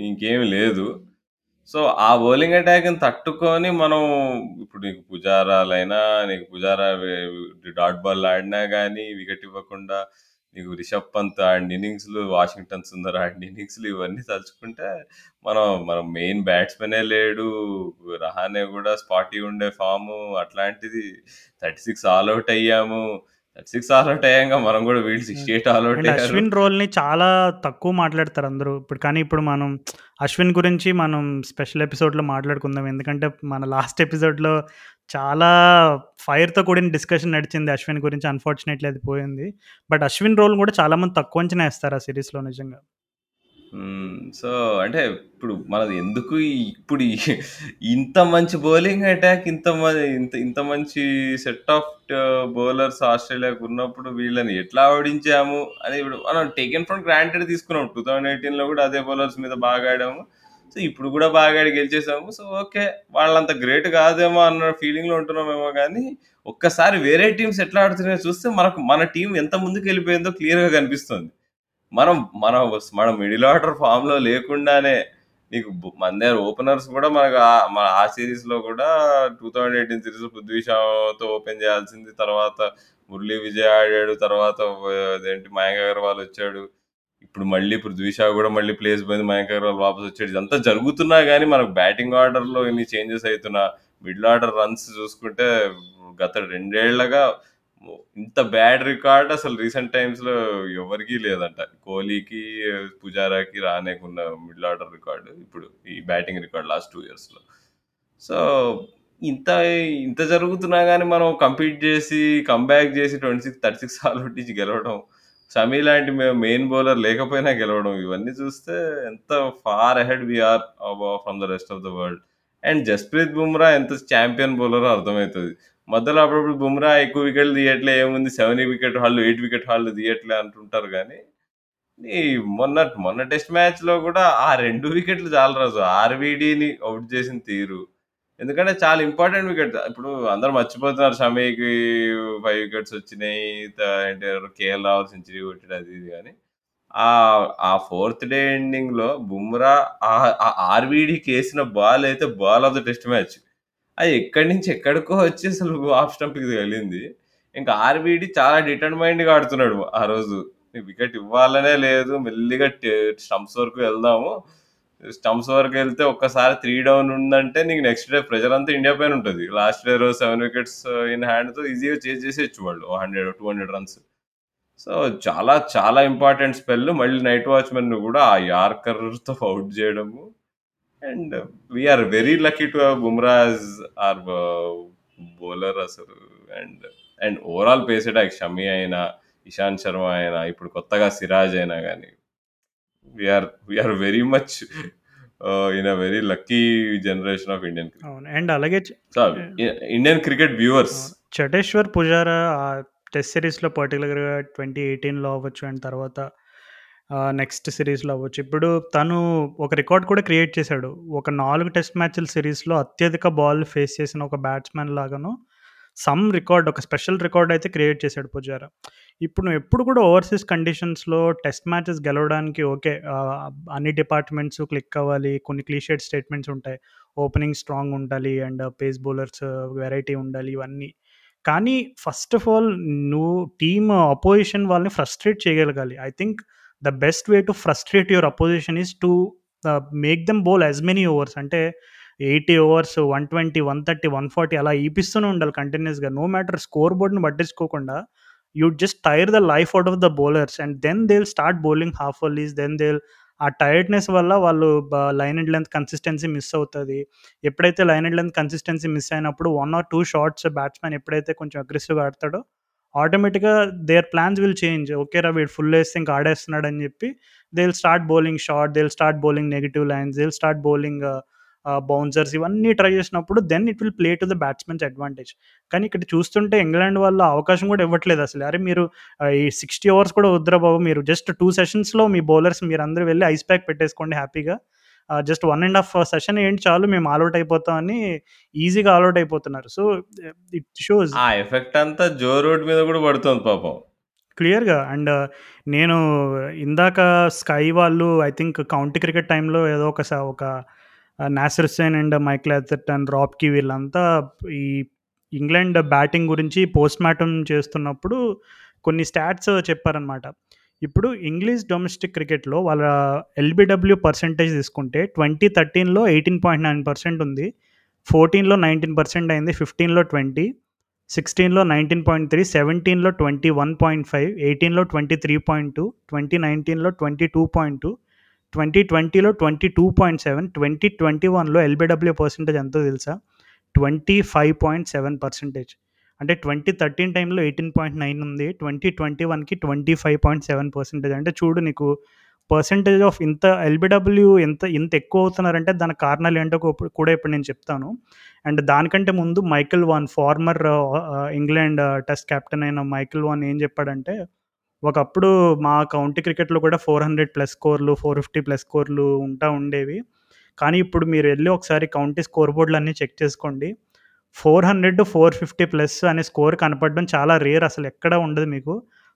ఇంకేమి లేదు. సో, ఆ బౌలింగ్ అటాక్‌ని తట్టుకొని మనం ఇప్పుడు నీకు పుజారాలైనా, నీకు పుజారా వే డాట్ బాల్ ఆడినా గానీ వికెట్ ఇవ్వకుండా నీకు రిషబ్ పంత్ ఆడిన ఇన్నింగ్స్‌లు, వాషింగ్టన్ సుందర్ ఆడిన ఇన్నింగ్స్‌లు ఇవన్నీ తలుచుకుంటే మనం మనం మెయిన్ బ్యాట్స్‌మనే లేడు. రహానే కూడా స్పాటీ ఉండే ఫాము అట్లాంటిది 36 ఆల్ ఔట్ అయ్యాము. 36 ఆల్ ఔట్ అయ్యాంగా మనం కూడా వీళ్ళు 68 ఆల్ ఔట్ అండ్ అయ్యారు. అశ్విన్ రోల్‌ని చాలా తక్కువ మాట్లాడతారు అందరూ. ఇప్పుడు కానీ ఇప్పుడు మనం అశ్విన్ గురించి మనం స్పెషల్ ఎపిసోడ్‌లో మాట్లాడుకుందాం. ఎందుకంటే మన లాస్ట్ ఎపిసోడ్‌లో చాలా ఫైర్‌తో కూడిన డిస్కషన్ నడిచింది అశ్విన్ గురించి. అన్‌ఫార్చునేట్‌లీ అది పోయింది. బట్ అశ్విన్ రోల్ కూడా చాలా మంది తక్కువ అంచనా ఏస్తారు ఆ సీరీస్‌లో నిజంగా. హ్మ్. సో, అంటే ఇప్పుడు మనది ఎందుకు ఇప్పుడు ఇంత మంచి బౌలింగ్ అటాక్ ఇంత మ ఇంత ఇంత మంచి సెట్ ఆఫ్ బౌలర్స్ ఆస్ట్రేలియాకు ఉన్నప్పుడు వీళ్ళని ఎట్లా ఓడించాము అని ఇప్పుడు మనం టేకెన్ ఫర్ గ్రాంటెడ్ తీసుకున్నాం. 2018లో కూడా అదే బౌలర్స్ మీద బాగా ఆడాము. సో, ఇప్పుడు కూడా బాగా ఆడి గెలిచేసాము. So, okay. వాళ్ళంత గ్రేట్ కాదేమో అన్న ఫీలింగ్‌లో ఉంటున్నామేమో గానీ, ఒక్కసారి వేరే టీమ్స్ ఎట్లా ఆడుతున్నాయో చూస్తే మనకు మన టీమ్ ఎంత ముందుకెళ్ళిపోయిందో క్లియర్‌గా కనిపిస్తుంది. మనం మన మన మిడిల్ ఆర్డర్ ఫామ్‌లో లేకుండానే నీకు మన దగ్గర ఓపెనర్స్ కూడా మనకు మన ఆ సీరీస్‌లో కూడా 2018 సీరీస్‌లో పృథ్వీ షాతో ఓపెన్ చేయాల్సింది. తర్వాత మురళీ విజయ్ ఆడాడు. తర్వాత అదేంటి మయాంక్ అగర్వాల్ వచ్చాడు. ఇప్పుడు మళ్ళీ పృథ్వీ షా కూడా మళ్ళీ ప్లేస్ పోయింది. మయాంక్ అగర్వాల్ వాపస్ వచ్చాడు. ఇదంతా జరుగుతున్నా కానీ మనకు బ్యాటింగ్ ఆర్డర్‌లో ఇన్ని చేంజెస్ అవుతున్నా మిడిల్ ఆర్డర్ రన్స్ చూసుకుంటే గత రెండేళ్ళగా ఇంత బ్యాడ్ రికార్డ్ అసలు రీసెంట్ టైమ్స్‌లో ఎవరికీ లేదంట. కోహ్లీకి, పుజారాకి, రానేకున్న మిడిల్ ఆర్డర్ రికార్డు ఇప్పుడు ఈ బ్యాటింగ్ రికార్డ్ లాస్ట్ టూ ఇయర్స్‌లో. సో, ఇంత ఇంత జరుగుతున్నా కానీ మనం కంపీట్ చేసి, కంబ్యాక్ చేసి 26, 36 ఆల్ ఔట్ నుంచి గెలవడం. సమీ లాంటి మేము మెయిన్ బౌలర్ లేకపోయినా గెలవడం. ఇవన్నీ చూస్తే ఎంత far ahead we are from the rest of the world. And Jasprit Bumrah ఎంత ఛాంపియన్ బౌలరో అర్థమవుతుంది మధ్యలో అప్పుడప్పుడు బుమ్రా ఎక్కువ వికెట్లు తీయట్లే ఏముంది సెవెన్ వికెట్ హాళ్ళు ఎయిట్ వికెట్ హాళ్ళు తీయట్లే అంటుంటారు కానీ మొన్న మొన్న టెస్ట్ మ్యాచ్‌లో కూడా ఆ రెండు వికెట్లు చాలా రాజు. ఆర్‌వీడీని ఔట్ చేసిన తీరు. ఎందుకంటే చాలా ఇంపార్టెంట్ వికెట్. ఇప్పుడు అందరూ మర్చిపోతున్నారు షమికి 5 వికెట్స్ వచ్చినాయి. త కేఎల్ రావు సెంచరీ కొట్టాడు అది ఇది కానీ ఆ ఆ ఫోర్త్ డే ఎండింగ్‌లో బుమ్రా ఆ ఆ ఆర్‌వీడీకేసిన బాల్ అయితే ball of the test match. అది ఎక్కడి నుంచి ఎక్కడికో వచ్చి అసలు ఆఫ్ స్టంప్‌కి తగిలింది. ఇంకా ఆర్బీడి చాలా డిటర్మైన్డ్‌గా ఆడుతున్నాడు ఆ రోజు. వికెట్ ఇవ్వాలనే లేదు. మెల్లిగా టే స్టంప్స్ వరకు వెళ్దాము. స్టంప్స్ వరకు వెళ్తే ఒక్కసారి 3 డౌన్ ఉందంటే నీకు నెక్స్ట్ డే ప్రెషర్ అంతా ఇండియా పైన ఉంటది. లాస్ట్ డే రోజు 7 వికెట్స్ ఇన్ హ్యాండ్‌తో ఈజీగా చేజ్ చేసేయొచ్చు వాళ్ళు. 100, 200 రన్స్. సో, చాలా చాలా ఇంపార్టెంట్ స్పెల్. మళ్ళీ నైట్ వాచ్‌మెన్‌ని కూడా ఆ యార్కర్‌తో ఔట్ చేయడము. And we're very lucky to have Bumrah as our bowler అసలు and and overall pace attack Shami అయినా ఇషాంత్ శర్మ అయినా ఇప్పుడు కొత్తగా సిరాజ్ అయినా కానీ we're we're very much in a very lucky generation of Indian cricket and అలాగే Indian cricket viewers Cheteshwar Pujara test సిరీస్లో పర్టికులర్గా ట్వంటీ ఎయిటీన్లో అవ్వచ్చు అండ్ తర్వాత నెక్స్ట్ సిరీస్లో అవ్వచ్చు. ఇప్పుడు తను ఒక రికార్డ్ కూడా క్రియేట్ చేశాడు. ఒక నాలుగు టెస్ట్ మ్యాచ్ల సిరీస్లో అత్యధిక బాల్ ఫేస్ చేసిన ఒక బ్యాట్స్మెన్ లాగాను సమ్ రికార్డ్ ఒక స్పెషల్ రికార్డ్ అయితే క్రియేట్ చేశాడు పుజారా. ఇప్పుడు నువ్వు ఎప్పుడు కూడా ఓవర్సీస్ కండిషన్స్లో టెస్ట్ మ్యాచెస్ గెలవడానికి ఓకే అన్ని డిపార్ట్మెంట్స్ క్లిక్ అవ్వాలి. కొన్ని క్లీషేడ్ స్టేట్మెంట్స్ ఉంటాయి. ఓపెనింగ్ స్ట్రాంగ్ ఉండాలి అండ్ పేస్ బౌలర్స్ వెరైటీ ఉండాలి ఇవన్నీ. కానీ ఫస్ట్ ఆఫ్ ఆల్ నువ్వు టీమ్ అపోజిషన్ వాళ్ళని ఫ్రస్ట్రేట్ చేయగలగాలి. I think the best way to frustrate your opposition is to make them bowl as many overs అంటే eighty overs one twenty one thirty one forty అలా ఈపిస్తూనే ఉండాలి కంటిన్యూస్గా no matter score బోర్డ్ని పట్టించుకోకుండా you just tire the life out of the bowlers and then they will start bowling half volleys then they ah tiredness వల్ల వాళ్ళు line and length consistency miss అవుతుంది. ఎప్పుడైతే line and length consistency miss అయినప్పుడు one or two shots batsmen ఎప్పుడైతే కొంచెం అగ్రెసివ్గా ఆడతాడో ఆటోమేటిక్గా their plans will change okay రా వీడు ఫుల్ వేస్తే ఇంకా ఆడేస్తున్నాడు అని చెప్పి they will start bowling short they will start bowling negative lines they will start bowling bouncers ఇవన్నీ ట్రై చేసినప్పుడు then it will play to the batsmen's advantage కానీ ఇక్కడ చూస్తుంటే ఇంగ్లాండ్ వాళ్ళ అవకాశం కూడా ఇవ్వట్లేదు అసలు. అరే మీరు ఈ సిక్స్టీ అవర్స్ కూడా వద్దురా బాబు మీరు జస్ట్ టూ సెషన్స్లో మీ బౌలర్స్ మీరు అందరూ వెళ్ళి ఐస్ ప్యాక్ పెట్టేసుకోండి హ్యాపీగా. Just one and half session ఏంటి చాలు మేము ఆల్అౌట్ అయిపోతామని ఈజీగా ఆల్అౌట్ అయిపోతున్నారు. సో ఇట్ షోస్ ఆ ఎఫెక్ట్ అంతా జో రోడ్ మీద కూడా పడుతుంది పాపం. క్లియర్గా అండ్ నేను ఇందాక స్కై వాళ్ళు ఐ థింక్ కౌంటీ క్రికెట్ టైంలో ఏదో ఒక ఒక Nasser Hussain and Michael and రాబ్కి వీళ్ళంతా ఈ ఇంగ్లాండ్ బ్యాటింగ్ గురించి పోస్ట్ మార్టం చేస్తున్నప్పుడు కొన్ని స్టాట్స్ చెప్పారనమాట ఇప్పుడు ఇంగ్లీష్ డొమెస్టిక్ క్రికెట్లో వాళ్ళ ఎల్బిడబ్ల్యూ పర్సంటేజ్ తీసుకుంటే ట్వంటీ థర్టీన్లో ఎయిటీన్ పాయింట్ నైన్ పర్సెంట్ ఉంది ఫోర్టీన్లో నైన్టీన్ పర్సెంట్ అయింది ఫిఫ్టీన్లో ట్వంటీ సిక్స్టీన్లో నైన్టీన్ పాయింట్ త్రీ సెవెంటీన్లో ట్వంటీ వన్ పాయింట్ ఫైవ్ ఎయిటీన్లో twenty three point two twenty నైన్టీన్లో twenty two point two twenty ట్వంటీలో twenty two point seven twenty twenty వన్లో ఎల్బిడబ్ల్యూ పర్సెంటేజ్ ఎంతో తెలుసా? Twenty five point seven percentage. అంటే twenty thirteen టైంలో eighteen point nine ఉంది. Twenty twenty వన్కి twenty five point seven percentage. అంటే చూడు నీకు పర్సెంటేజ్ ఆఫ్ ఇంత ఎల్బిడబ్ల్యూ ఎంత ఇంత ఎక్కువ అవుతున్నారంటే దాని కారణాలు ఏంటో కూడా ఇప్పుడు నేను చెప్తాను. అండ్ దానికంటే ముందు Michael Vaughan former England test captain అయిన మైకిల్ వాన్ ఏం చెప్పాడంటే ఒకప్పుడు మా కౌంటీ క్రికెట్లో కూడా ఫోర్ హండ్రెడ్ ప్లస్ స్కోర్లు ఫోర్ ఫిఫ్టీ ప్లస్ స్కోర్లు ఉంటా ఉండేవి. కానీ ఇప్పుడు మీరు వెళ్ళి ఒకసారి కౌంటీ స్కోర్ బోర్డులు అన్నీ చెక్ చేసుకోండి. Four hundred four fifty plus అనే స్కోర్ కనపడడం చాలా రేర్ అసలు ఎక్కడ ఉండదు మీకు.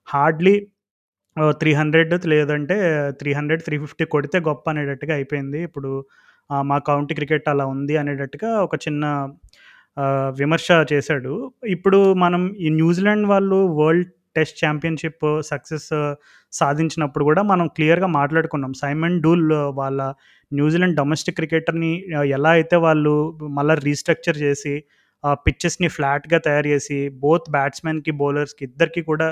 హార్డ్లీ త్రీ హండ్రెడ్ లేదంటే త్రీ హండ్రెడ్ త్రీ ఫిఫ్టీ కొడితే గొప్ప అనేటట్టుగా అయిపోయింది. ఇప్పుడు మా కౌంటీ క్రికెట్ అలా ఉంది అనేటట్టుగా ఒక చిన్న విమర్శ చేశాడు. ఇప్పుడు మనం ఈ న్యూజిలాండ్ వాళ్ళు వరల్డ్ టెస్ట్ ఛాంపియన్షిప్ సక్సెస్ సాధించినప్పుడు కూడా మనం క్లియర్గా మాట్లాడుకున్నాం. సైమన్ డూల్ వాళ్ళ న్యూజిలాండ్ డొమెస్టిక్ క్రికెటర్ని ఎలా అయితే వాళ్ళు మళ్ళీ రీస్ట్రక్చర్ చేసి పిచ్చెస్ని ఫ్లాట్గా తయారు చేసి బోత్ బ్యాట్స్మెన్కి బౌలర్స్కి ఇద్దరికి కూడా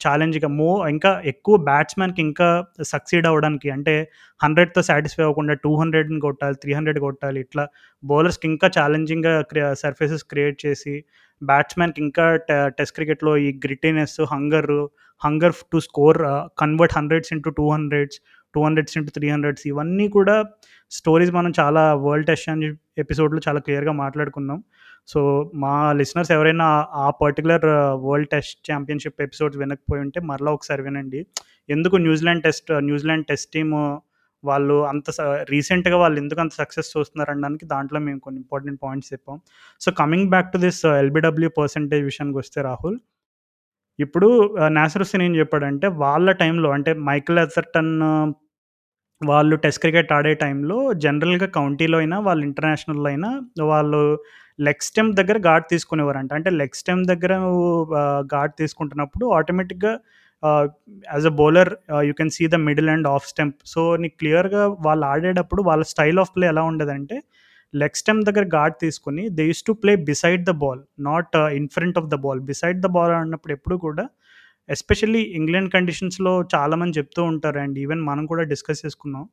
ఛాలెంజ్గా మో ఇంకా ఎక్కువ బ్యాట్స్మెన్కి ఇంకా సక్సీడ్ అవ్వడానికి అంటే హండ్రెడ్తో సాటిస్ఫై అవ్వకుండా టూ హండ్రెడ్ని కొట్టాలి త్రీ హండ్రెడ్ కొట్టాలి ఇట్లా బౌలర్స్కి ఇంకా ఛాలెంజింగ్గా క్రియా సర్ఫేసెస్ క్రియేట్ చేసి బ్యాట్స్మెన్కి ఇంకా టెస్ట్ క్రికెట్లో ఈ grittiness hunger hunger to score convert hundreds into two hundreds two hundreds into three hundreds ఇవన్నీ కూడా స్టోరీస్ మనం చాలా వరల్డ్ టెస్ట్ అని ఎపిసోడ్లో చాలా క్లియర్గా మాట్లాడుకున్నాం. సో మా లిసనర్స్ ఎవరైనా ఆ- particular world test championship episodes వినకపోయి ఉంటే మరలా ఒకసారి వినండి. ఎందుకు New Zealand test New Zealand test team వాళ్ళు అంత రీసెంట్గా వాళ్ళు ఎందుకు అంత సక్సెస్ చూస్తున్నారు అనడానికి దాంట్లో మేము కొన్ని ఇంపార్టెంట్ పాయింట్స్ చెప్పాం. So coming back to this LBW percentage విషయానికి వస్తే రాహుల్ ఇప్పుడు నాసర్ హుస్సేన్ ఏం చెప్పాడంటే వాళ్ళ టైంలో అంటే మైకిల్ ఎథర్టన్ వాళ్ళు టెస్ట్ క్రికెట్ ఆడే టైంలో జనరల్గా కౌంటీలో అయినా వాళ్ళు ఇంటర్నేషనల్లో అయినా వాళ్ళు లెగ్ స్టెమ్ దగ్గర గాడ్ తీసుకునేవారంట. అంటే లెగ్ స్టెమ్ దగ్గర నువ్వు తీసుకుంటున్నప్పుడు ఆటోమేటిక్గా as a bowler you can see the middle and off stump so నీకు క్లియర్గా వాళ్ళు ఆడేటప్పుడు వాళ్ళ స్టైల్ ఆఫ్ ప్లే ఎలా ఉండదంటే లెగ్ స్టెమ్ దగ్గర గార్డ్ తీసుకుని they use to play beside the ball not in front of the ball beside the ball అన్నప్పుడు ఎప్పుడు కూడా ఎస్పెషల్లీ ఇంగ్లాండ్ కండిషన్స్లో చాలామంది చెప్తూ ఉంటారు అండ్ ఈవెన్ మనం కూడా డిస్కస్ చేసుకున్నాం.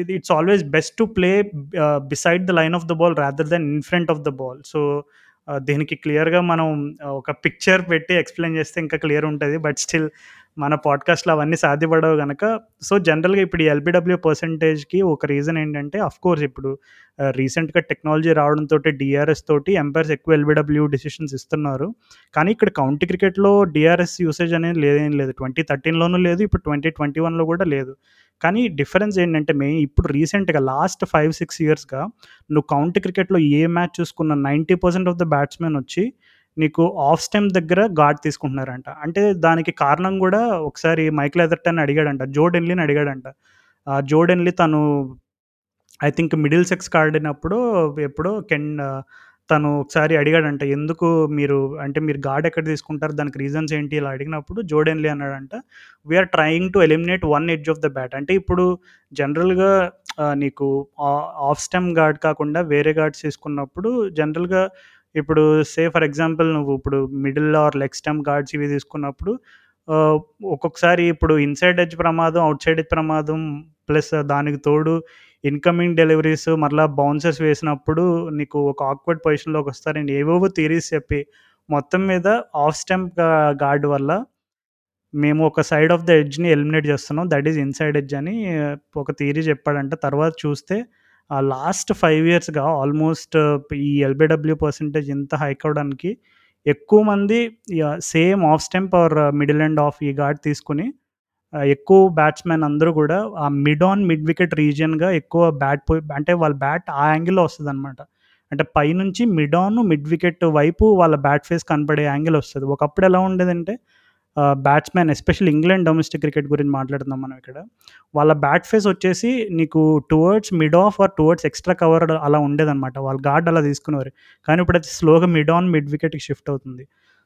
ఇది it's always best to play beside the line of the ball rather than in front of the ball so దీనికి క్లియర్గా మనం uh, ఒక పిక్చర్ పెట్టి ఎక్స్ప్లెయిన్ చేస్తే ఇంకా క్లియర్ ఉంటుంది. బట్ స్టిల్ మన పాడ్కాస్ట్లో అవన్నీ సాధ్యపడవు కనుక సో జనరల్గా ఇప్పుడు ఈ ఎల్బిడబ్ల్యూ పర్సంటేజ్కి ఒక రీజన్ ఏంటంటే అఫ్ కోర్స్ ఇప్పుడు రీసెంట్గా టెక్నాలజీ రావడంతో డిఆర్ఎస్ తోటి ఎంపైర్స్ ఎక్కువ ఎల్బిడబ్ల్యూ డిసిషన్స్ ఇస్తున్నారు. కానీ ఇక్కడ కౌంటీ క్రికెట్లో డిఆర్ఎస్ యూసేజ్ అనేది లేదేం లేదు. ట్వంటీ థర్టీన్లోనూ లేదు ఇప్పుడు ట్వంటీ ట్వంటీ వన్లో కూడా లేదు. కానీ డిఫరెన్స్ ఏంటంటే మేము ఇప్పుడు రీసెంట్గా లాస్ట్ ఫైవ్ సిక్స్ ఇయర్స్గా నువ్వు కౌంటీ క్రికెట్లో ఏ మ్యాచ్ చూసుకున్న ninety percent of the batsmen వచ్చి నీకు ఆఫ్ స్టెమ్ దగ్గర గార్డ్ తీసుకుంటున్నారంట. అంటే దానికి కారణం కూడా ఒకసారి మైకిల్ ఎదర్టన్ అడిగాడంట జోడెన్లీని అడిగాడంట. జోడెన్లీ తను ఐ థింక్ మిడిల్ సెక్స్ ఆడినప్పుడు ఎప్పుడో కెన్ తను ఒకసారి అడిగాడంట ఎందుకు మీరు అంటే మీరు గాడ్ ఎక్కడ తీసుకుంటారు? దానికి రీజన్స్ ఏంటి? ఇలా అడిగినప్పుడు జోడెన్లీ అన్నాడంట we are trying to eliminate one edge of the bat అంటే ఇప్పుడు జనరల్గా నీకు ఆఫ్ స్టెమ్ గార్డ్ కాకుండా వేరే గార్డ్స్ తీసుకున్నప్పుడు జనరల్గా ఇప్పుడు సే ఫర్ ఎగ్జాంపుల్ నువ్వు ఇప్పుడు middle or leg stump guards ఇవి తీసుకున్నప్పుడు ఒక్కొక్కసారి ఇప్పుడు ఇన్సైడ్ ఎడ్జ్ ప్రమాదం అవుట్ సైడ్ ఎడ్జ్ ప్రమాదం ప్లస్ దానికి తోడు ఇన్కమింగ్ డెలివరీస్ మరలా బౌన్సర్స్ వేసినప్పుడు నీకు ఒక ఆక్వర్డ్ పొజిషన్లోకి వస్తారండి ఏవేవో థీరీస్ చెప్పి మొత్తం మీద ఆఫ్ స్టెంప్ గార్డ్ వల్ల మేము ఒక సైడ్ ఆఫ్ ద ఎడ్జ్ని ఎలిమినేట్ చేస్తున్నాం. దట్ ఈజ్ ఇన్సైడ్ ఎడ్జ్ అని ఒక థీరీ చెప్పాడంట. తర్వాత చూస్తే ఆ లాస్ట్ ఫైవ్ ఇయర్స్గా ఆల్మోస్ట్ ఈ ఎల్బిడబ్ల్యూ పర్సంటేజ్ ఇంత హైక్ అవడానికి ఎక్కువ మంది same off stump or middle and off ఈ గార్డ్ తీసుకుని ఎక్కువ బ్యాట్స్మెన్ అందరూ కూడా ఆ మిడ్ ఆన్ మిడ్ వికెట్ రీజియన్గా ఎక్కువ బ్యాట్ పోయి అంటే వాళ్ళ బ్యాట్ ఆ యాంగిల్లో వస్తుంది అనమాట అంటే పైనుంచి మిడ్ ఆన్ మిడ్ వికెట్ వైపు వాళ్ళ బ్యాట్ ఫేస్ కనపడే యాంగిల్ వస్తుంది. ఒకప్పుడు ఎలా ఉండేదంటే batsmen especial England domestic cricket గురించి మాట్లాడుతున్నాం మనం ఇక్కడ. వాళ్ళ బ్యాట్ ఫేస్ వచ్చేసి నీకు towards mid off or towards extra cover అలా ఉండేదన్నమాట. వాళ్ళ గార్డ్ అలా తీసుకునేవారు. కానీ ఇప్పుడు అది స్లోగా మిడ్ ఆన్ మిడ్ వికెట్కి షిఫ్ట్ అవుతుంది.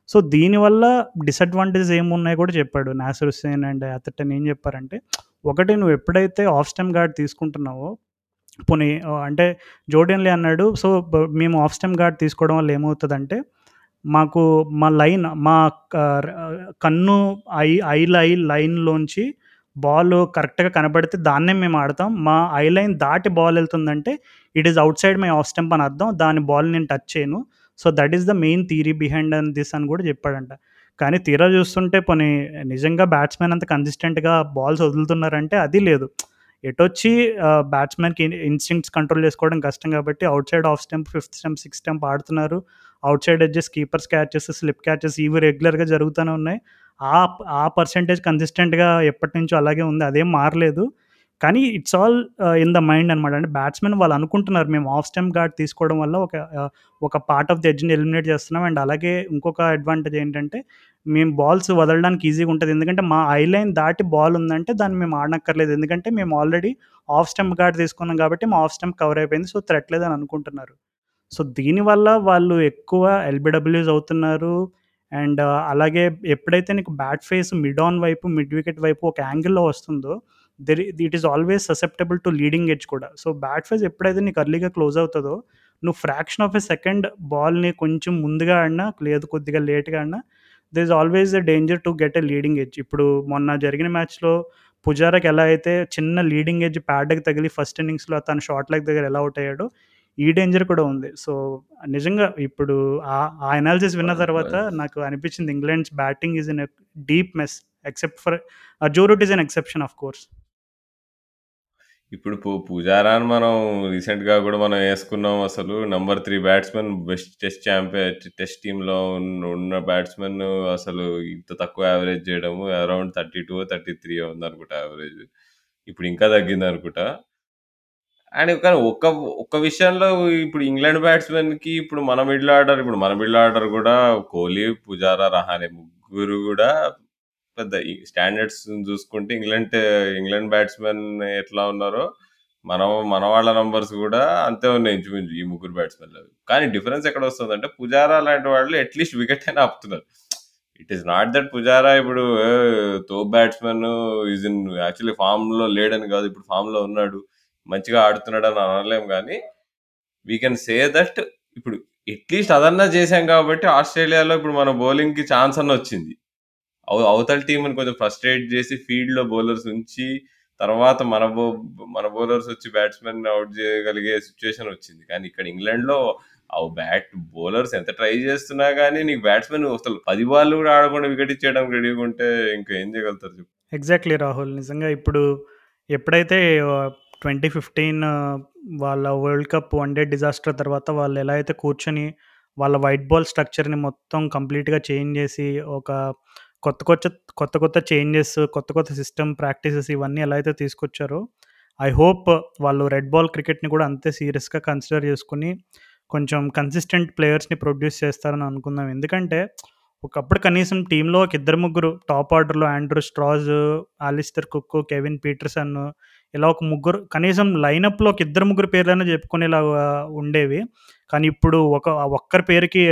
సో దీనివల్ల డిసడ్వాంటేజెస్ ఏమున్నాయి కూడా చెప్పాడు నాసర్ హుస్సేన్ అండ్ అతటన్ ఏం చెప్పారంటే ఒకటి నువ్వు ఎప్పుడైతే ఆఫ్ స్టెమ్ గార్డ్ తీసుకుంటున్నావో పోనీ అంటే జోడెన్లీ అన్నాడు సో మేము ఆఫ్ స్టెమ్ గార్డ్ తీసుకోవడం వల్ల ఏమవుతుందంటే మాకు మా లైన్ మా కన్ను ఐ ఐ లై లైన్లోంచి బాల్ కరెక్ట్గా కనబడితే దాన్నే మేము ఆడతాం. మా ఐ లైన్ దాటి ball వెళ్తుందంటే it is outside my off stump అని అర్థం. దాని బాల్ నేను టచ్ చేయను. So that is the main theory behind and this అని కూడా చెప్పాడంట. కానీ తీరా చూస్తుంటే పోనీ నిజంగా బ్యాట్స్మెన్ అంత కన్సిస్టెంట్గా బాల్స్ వదులుతున్నారంటే అది లేదు. ఎటొచ్చి బ్యాట్స్మెన్కి ఇన్స్టింక్ట్స్ కంట్రోల్ చేసుకోవడం కష్టం కాబట్టి outside off stump fifth stump sixth stump ఆడుతున్నారు. Outside edges keepers catches slip catches ఇవి రెగ్యులర్గా జరుగుతూనే ఉన్నాయి. ఆ ఆ పర్సంటేజ్ కన్సిస్టెంట్గా ఎప్పటి నుంచో అలాగే ఉంది. అదేం మారలేదు. కానీ it's all in the mind అనమాట అంటే బ్యాట్స్మెన్ వాళ్ళు అనుకుంటున్నారు మేము ఆఫ్ స్టెమ్ గార్డ్ తీసుకోవడం వల్ల ఒక uh, ఒక పార్ట్ ఆఫ్ ది ఎడ్జ్ని ఎలిమినేట్ చేస్తున్నాం. అండ్ అలాగే ఇంకొక అడ్వాంటేజ్ ఏంటంటే మేము బాల్స్ వదలడానికి ఈజీగా ఉంటుంది. ఎందుకంటే మా ఐ లైన్ దాటి బాల్ ఉందంటే దాన్ని మేము ఆడనక్కర్లేదు. ఎందుకంటే మేము ఆల్రెడీ ఆఫ్ స్టెమ్ గార్డ్ తీసుకున్నాం కాబట్టి మా ఆఫ్ స్టెంప్ కవర్ అయిపోయింది. సో థ్రెట్ లేదని అనుకుంటున్నారు. సో దీనివల్ల వాళ్ళు ఎక్కువ ఎల్బిడబ్ల్యూస్ అవుతున్నారు. అండ్ uh, అలాగే ఎప్పుడైతే నీకు బ్యాట్ ఫేస్ మిడ్ ఆన్ వైపు మిడ్ వికెట్ వైపు ఒక యాంగిల్లో వస్తుందో there it is always susceptible to leading edge కూడా. సో బ్యాట్ ఫేస్ ఎప్పుడైతే నీకు అర్లీగా క్లోజ్ అవుతుందో నువ్వు ఫ్రాక్షన్ ఆఫ్ ఎ సెకండ్ బాల్ని కొంచెం ముందుగా ఆడినా లేదు కొద్దిగా లేట్గా ఆడినా there is always a danger to get a leading edge. ఇప్పుడు మొన్న జరిగిన మ్యాచ్లో పుజారాకి ఎలా అయితే చిన్న లీడింగ్ ఎడ్జ్ ప్యాడ్కి తగిలి ఫస్ట్ ఇన్నింగ్స్లో తన షార్ట్ లెగ్ దగ్గర ఎలా అవుట్ అయ్యాడో ఈ డేంజర్ కూడా ఉంది. సో నిజంగా ఇప్పుడు ఆ అనాలిసిస్ విన్న తర్వాత నాకు అనిపించింది England's batting is in deep mess except for Joe Root is an exception of course. ఇప్పుడు పూజారాని మనం రీసెంట్గా కూడా మనం వేసుకున్నాం అసలు. Number three batsmen best test champion test టీంలో ఉన్న బ్యాట్స్మెన్ అసలు ఇంత తక్కువ యావరేజ్ చేయడము around thirty two thirty three ఉంది అనుకుంటా యావరేజ్. ఇప్పుడు ఇంకా తగ్గింది అనుకుంటా. అండ్ కానీ ఒక్క ఒక్క విషయంలో ఇప్పుడు ఇంగ్లాండ్ బ్యాట్స్మెన్కి ఇప్పుడు మన మిడిల్ ఆర్డర్ ఇప్పుడు మన మిడిల్ ఆర్డర్ కూడా కోహ్లీ పుజారా రహానే ముగ్గురు కూడా పెద్ద. స్టాండర్డ్స్ చూసుకుంటే ఇంగ్లాండ్ ఇంగ్లాండ్ బ్యాట్స్మెన్ ఎట్లా ఉన్నారో మన మన వాళ్ళ నంబర్స్ కూడా అంతే ఉన్నాయి ఇంచుమించు ఈ ముగ్గురు బ్యాట్స్మెన్లు. కానీ డిఫరెన్స్ ఎక్కడ వస్తుంది అంటే పుజారా లాంటి వాళ్ళు అట్లీస్ట్ వికెట్ అయినా ఆపుతున్నారు. It is not that Pujara ఇప్పుడు తో బ్యాట్స్మెన్ ఈజ్ ఇన్ యాక్చువల్లీ ఫామ్లో లేడని కాదు ఇప్పుడు ఫామ్లో ఉన్నాడు మంచిగా ఆడుతున్నాడు అని అనలేం కానీ వీ కెన్ సే దట్ ఇప్పుడు అట్లీస్ట్ అదన్నా చేశాం కాబట్టి ఆస్ట్రేలియాలో ఇప్పుడు మన బౌలింగ్కి ఛాన్స్ అన్న వచ్చింది. అవతల టీంని కొంచెం ఫ్రస్ట్రేట్ చేసి ఫీల్డ్లో బౌలర్స్ ఉంచి తర్వాత మన బౌ మన బౌలర్స్ వచ్చి బ్యాట్స్‌మెన్ అవుట్ చేయగలిగే సిచ్యువేషన్ వచ్చింది. కానీ ఇక్కడ ఇంగ్లాండ్‌లో ఆ బ్యాట్ బౌలర్స్ ఎంత ట్రై చేస్తున్నా కానీ నీకు బ్యాట్స్‌మెన్ అసలు పది బాల్ కూడా ఆడకుండా వికెట్ ఇచ్చేయడం రెడీగా ఉంటే ఇంకా ఏం చేయగలుగుతారు చెప్పు? ఎగ్జాక్ట్‌లీ రాహుల్. నిజంగా ఇప్పుడు ఎప్పుడైతే ట్వంటీ ఫిఫ్టీన్ వాళ్ళ world cup one day disaster తర్వాత వాళ్ళు ఎలా అయితే కూర్చొని వాళ్ళ వైట్ బాల్ స్ట్రక్చర్‌ని మొత్తం కంప్లీట్‌గా చేంజ్ చేసి ఒక కొత్త కొత్త కొత్త కొత్త చేంజెస్, కొత్త కొత్త సిస్టమ్ ప్రాక్టీసెస్ ఇవన్నీ ఎలా అయితే తీసుకొచ్చారో ఐ హోప్ వాళ్ళు రెడ్ బాల్ క్రికెట్‌ని కూడా అంతే సీరియస్‌గా కన్సిడర్ చేసుకొని కొంచెం కన్సిస్టెంట్ ప్లేయర్స్‌ని ప్రొడ్యూస్ చేస్తారని అనుకుందాం. ఎందుకంటే ఒకప్పుడు కనీసం టీంలో ఒక ఇద్దరు ముగ్గురు టాప్ ఆర్డర్‌లో Andrew Strauss, Alastair Cook, Kevin Pietersen ఇలా ఒక ముగ్గురు కనీసం లైనప్‌లో ఒక ఇద్దరు ముగ్గురు పేర్లైనా చెప్పుకునేలాగా ఉండేవి. కానీ ఇప్పుడు ఒక ఒక్కరి పేరుకి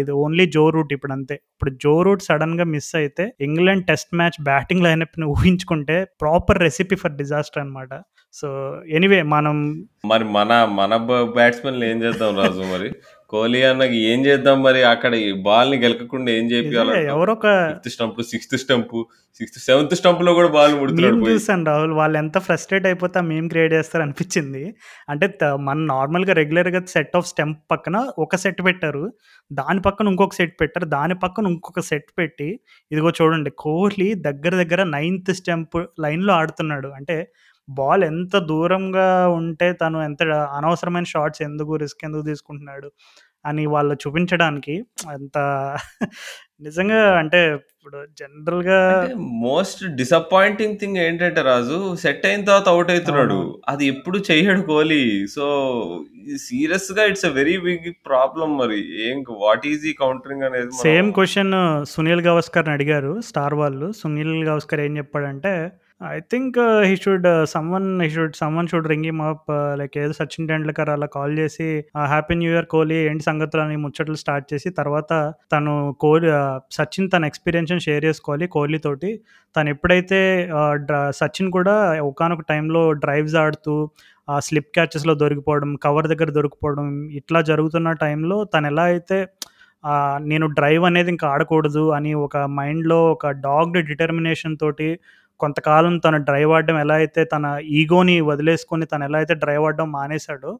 ఇది ఓన్లీ జో రూట్ ఇప్పుడు అంతే. ఇప్పుడు జో రూట్ సడెన్‌గా మిస్ అయితే ఇంగ్లాండ్ టెస్ట్ మ్యాచ్ బ్యాటింగ్ లైనప్‌ని ఊహించుకుంటే ప్రాపర్ రెసిపీ ఫర్ డిజాస్టర్ అనమాట. సో ఎనీవే మనం మరి మన మన బ బ్యాట్స్‌మెన్‌లు ఏం చేద్దాం రాజు మరి? కోహ్లీ అన్నకి ఏం చేద్దాం మరి? అక్కడ ఈ బాల్‌ని గెలకకుండా ఏం నిజంగా చేపియాలంటావు? ఎవరో ఒక fifth stump, sixth stump, sixth, seventh స్టంప్‌లో కూడా బాల్ ముడుతున్నాడు. చూసాను రాహుల్. వాళ్ళు ఎంత ఫ్రస్ట్రేట్ అయిపోతే మీమ్ క్రియేట్ చేస్తారనిపించింది. అంటే త మన నార్మల్‌గా రెగ్యులర్‌గా సెట్ ఆఫ్ స్టంప్ పక్కన ఒక సెట్ పెట్టారు. దాని పక్కన ఇంకొక సెట్ పెట్టారు. దాని పక్కన ఇంకొక సెట్ పెట్టి ఇదిగో చూడండి కోహ్లీ దగ్గర దగ్గర నైన్త్ స్టంప్ లైన్‌లో ఆడుతున్నాడు. అంటే బాల్ ఎంత దూరంగా ఉంటే తను ఎంత అనవసరమైన షాట్స్ ఎందుకు రిస్క్ ఎందుకు తీసుకుంటున్నాడు అని వాళ్ళు చూపించడానికి అంత నిజంగా అంటే ఇప్పుడు జనరల్‌గా మోస్ట్ డిసప్పాయింటింగ్ థింగ్ ఏంటంటే రాజు సెట్ అయిన తర్వాత అయితున్నాడు. అవునవును. అది ఎప్పుడు చెయ్యడు కోహ్లీ. సో సీరియస్‌గా it's a very big problem మరి. ఏం వాట్ ఈస్ ఈ కౌంటరింగ్ అనేది సేమ్ క్వెషన్ సునీల్ గవాస్కర్‌ని అడిగారు స్టార్ వాళ్ళు. సునీల్ గవాస్కర్ ఏం చెప్పాడంటే I think he should someone he should someone should ring him up like ఏదో సచిన్ టెండూల్కర్ అలా కాల్ చేసి ఆహ్, హ్యాపీ న్యూ ఇయర్ కోహ్లీ ఏంటి సంగతులు అని ముచ్చట్లు స్టార్ట్ చేసి తర్వాత తను కోహ్లీ ఆహ్, సచిన్ తన ఎక్స్‌పీరియన్స్‌ని షేర్ చేసుకోవాలి కోహ్లీ తోటి. తను ఎప్పుడైతే ఆహ్, డ్ర సచిన్ కూడా ఒకానొక టైంలో డ్రైవ్స్ ఆడుతూ ఆ స్లిప్ క్యాచెస్‌లో దొరికిపోవడం, కవర్ దగ్గర దొరికిపోవడం ఇట్లా జరుగుతున్న టైంలో తను ఎలా అయితే ఆహ్, నేను డ్రైవ్ అనేది ఇంకా ఆడకూడదు అని ఒక మైండ్‌లో ఒక డాగ్డ్ డిటర్మినేషన్ తోటి కొంతకాలం తను డ్రైవ్ ఆడడం ఎలా అయితే తన ఈగోని వదిలేసుకొని తను ఎలా అయితే డ్రైవ్ ఆడడం మానేసాడో,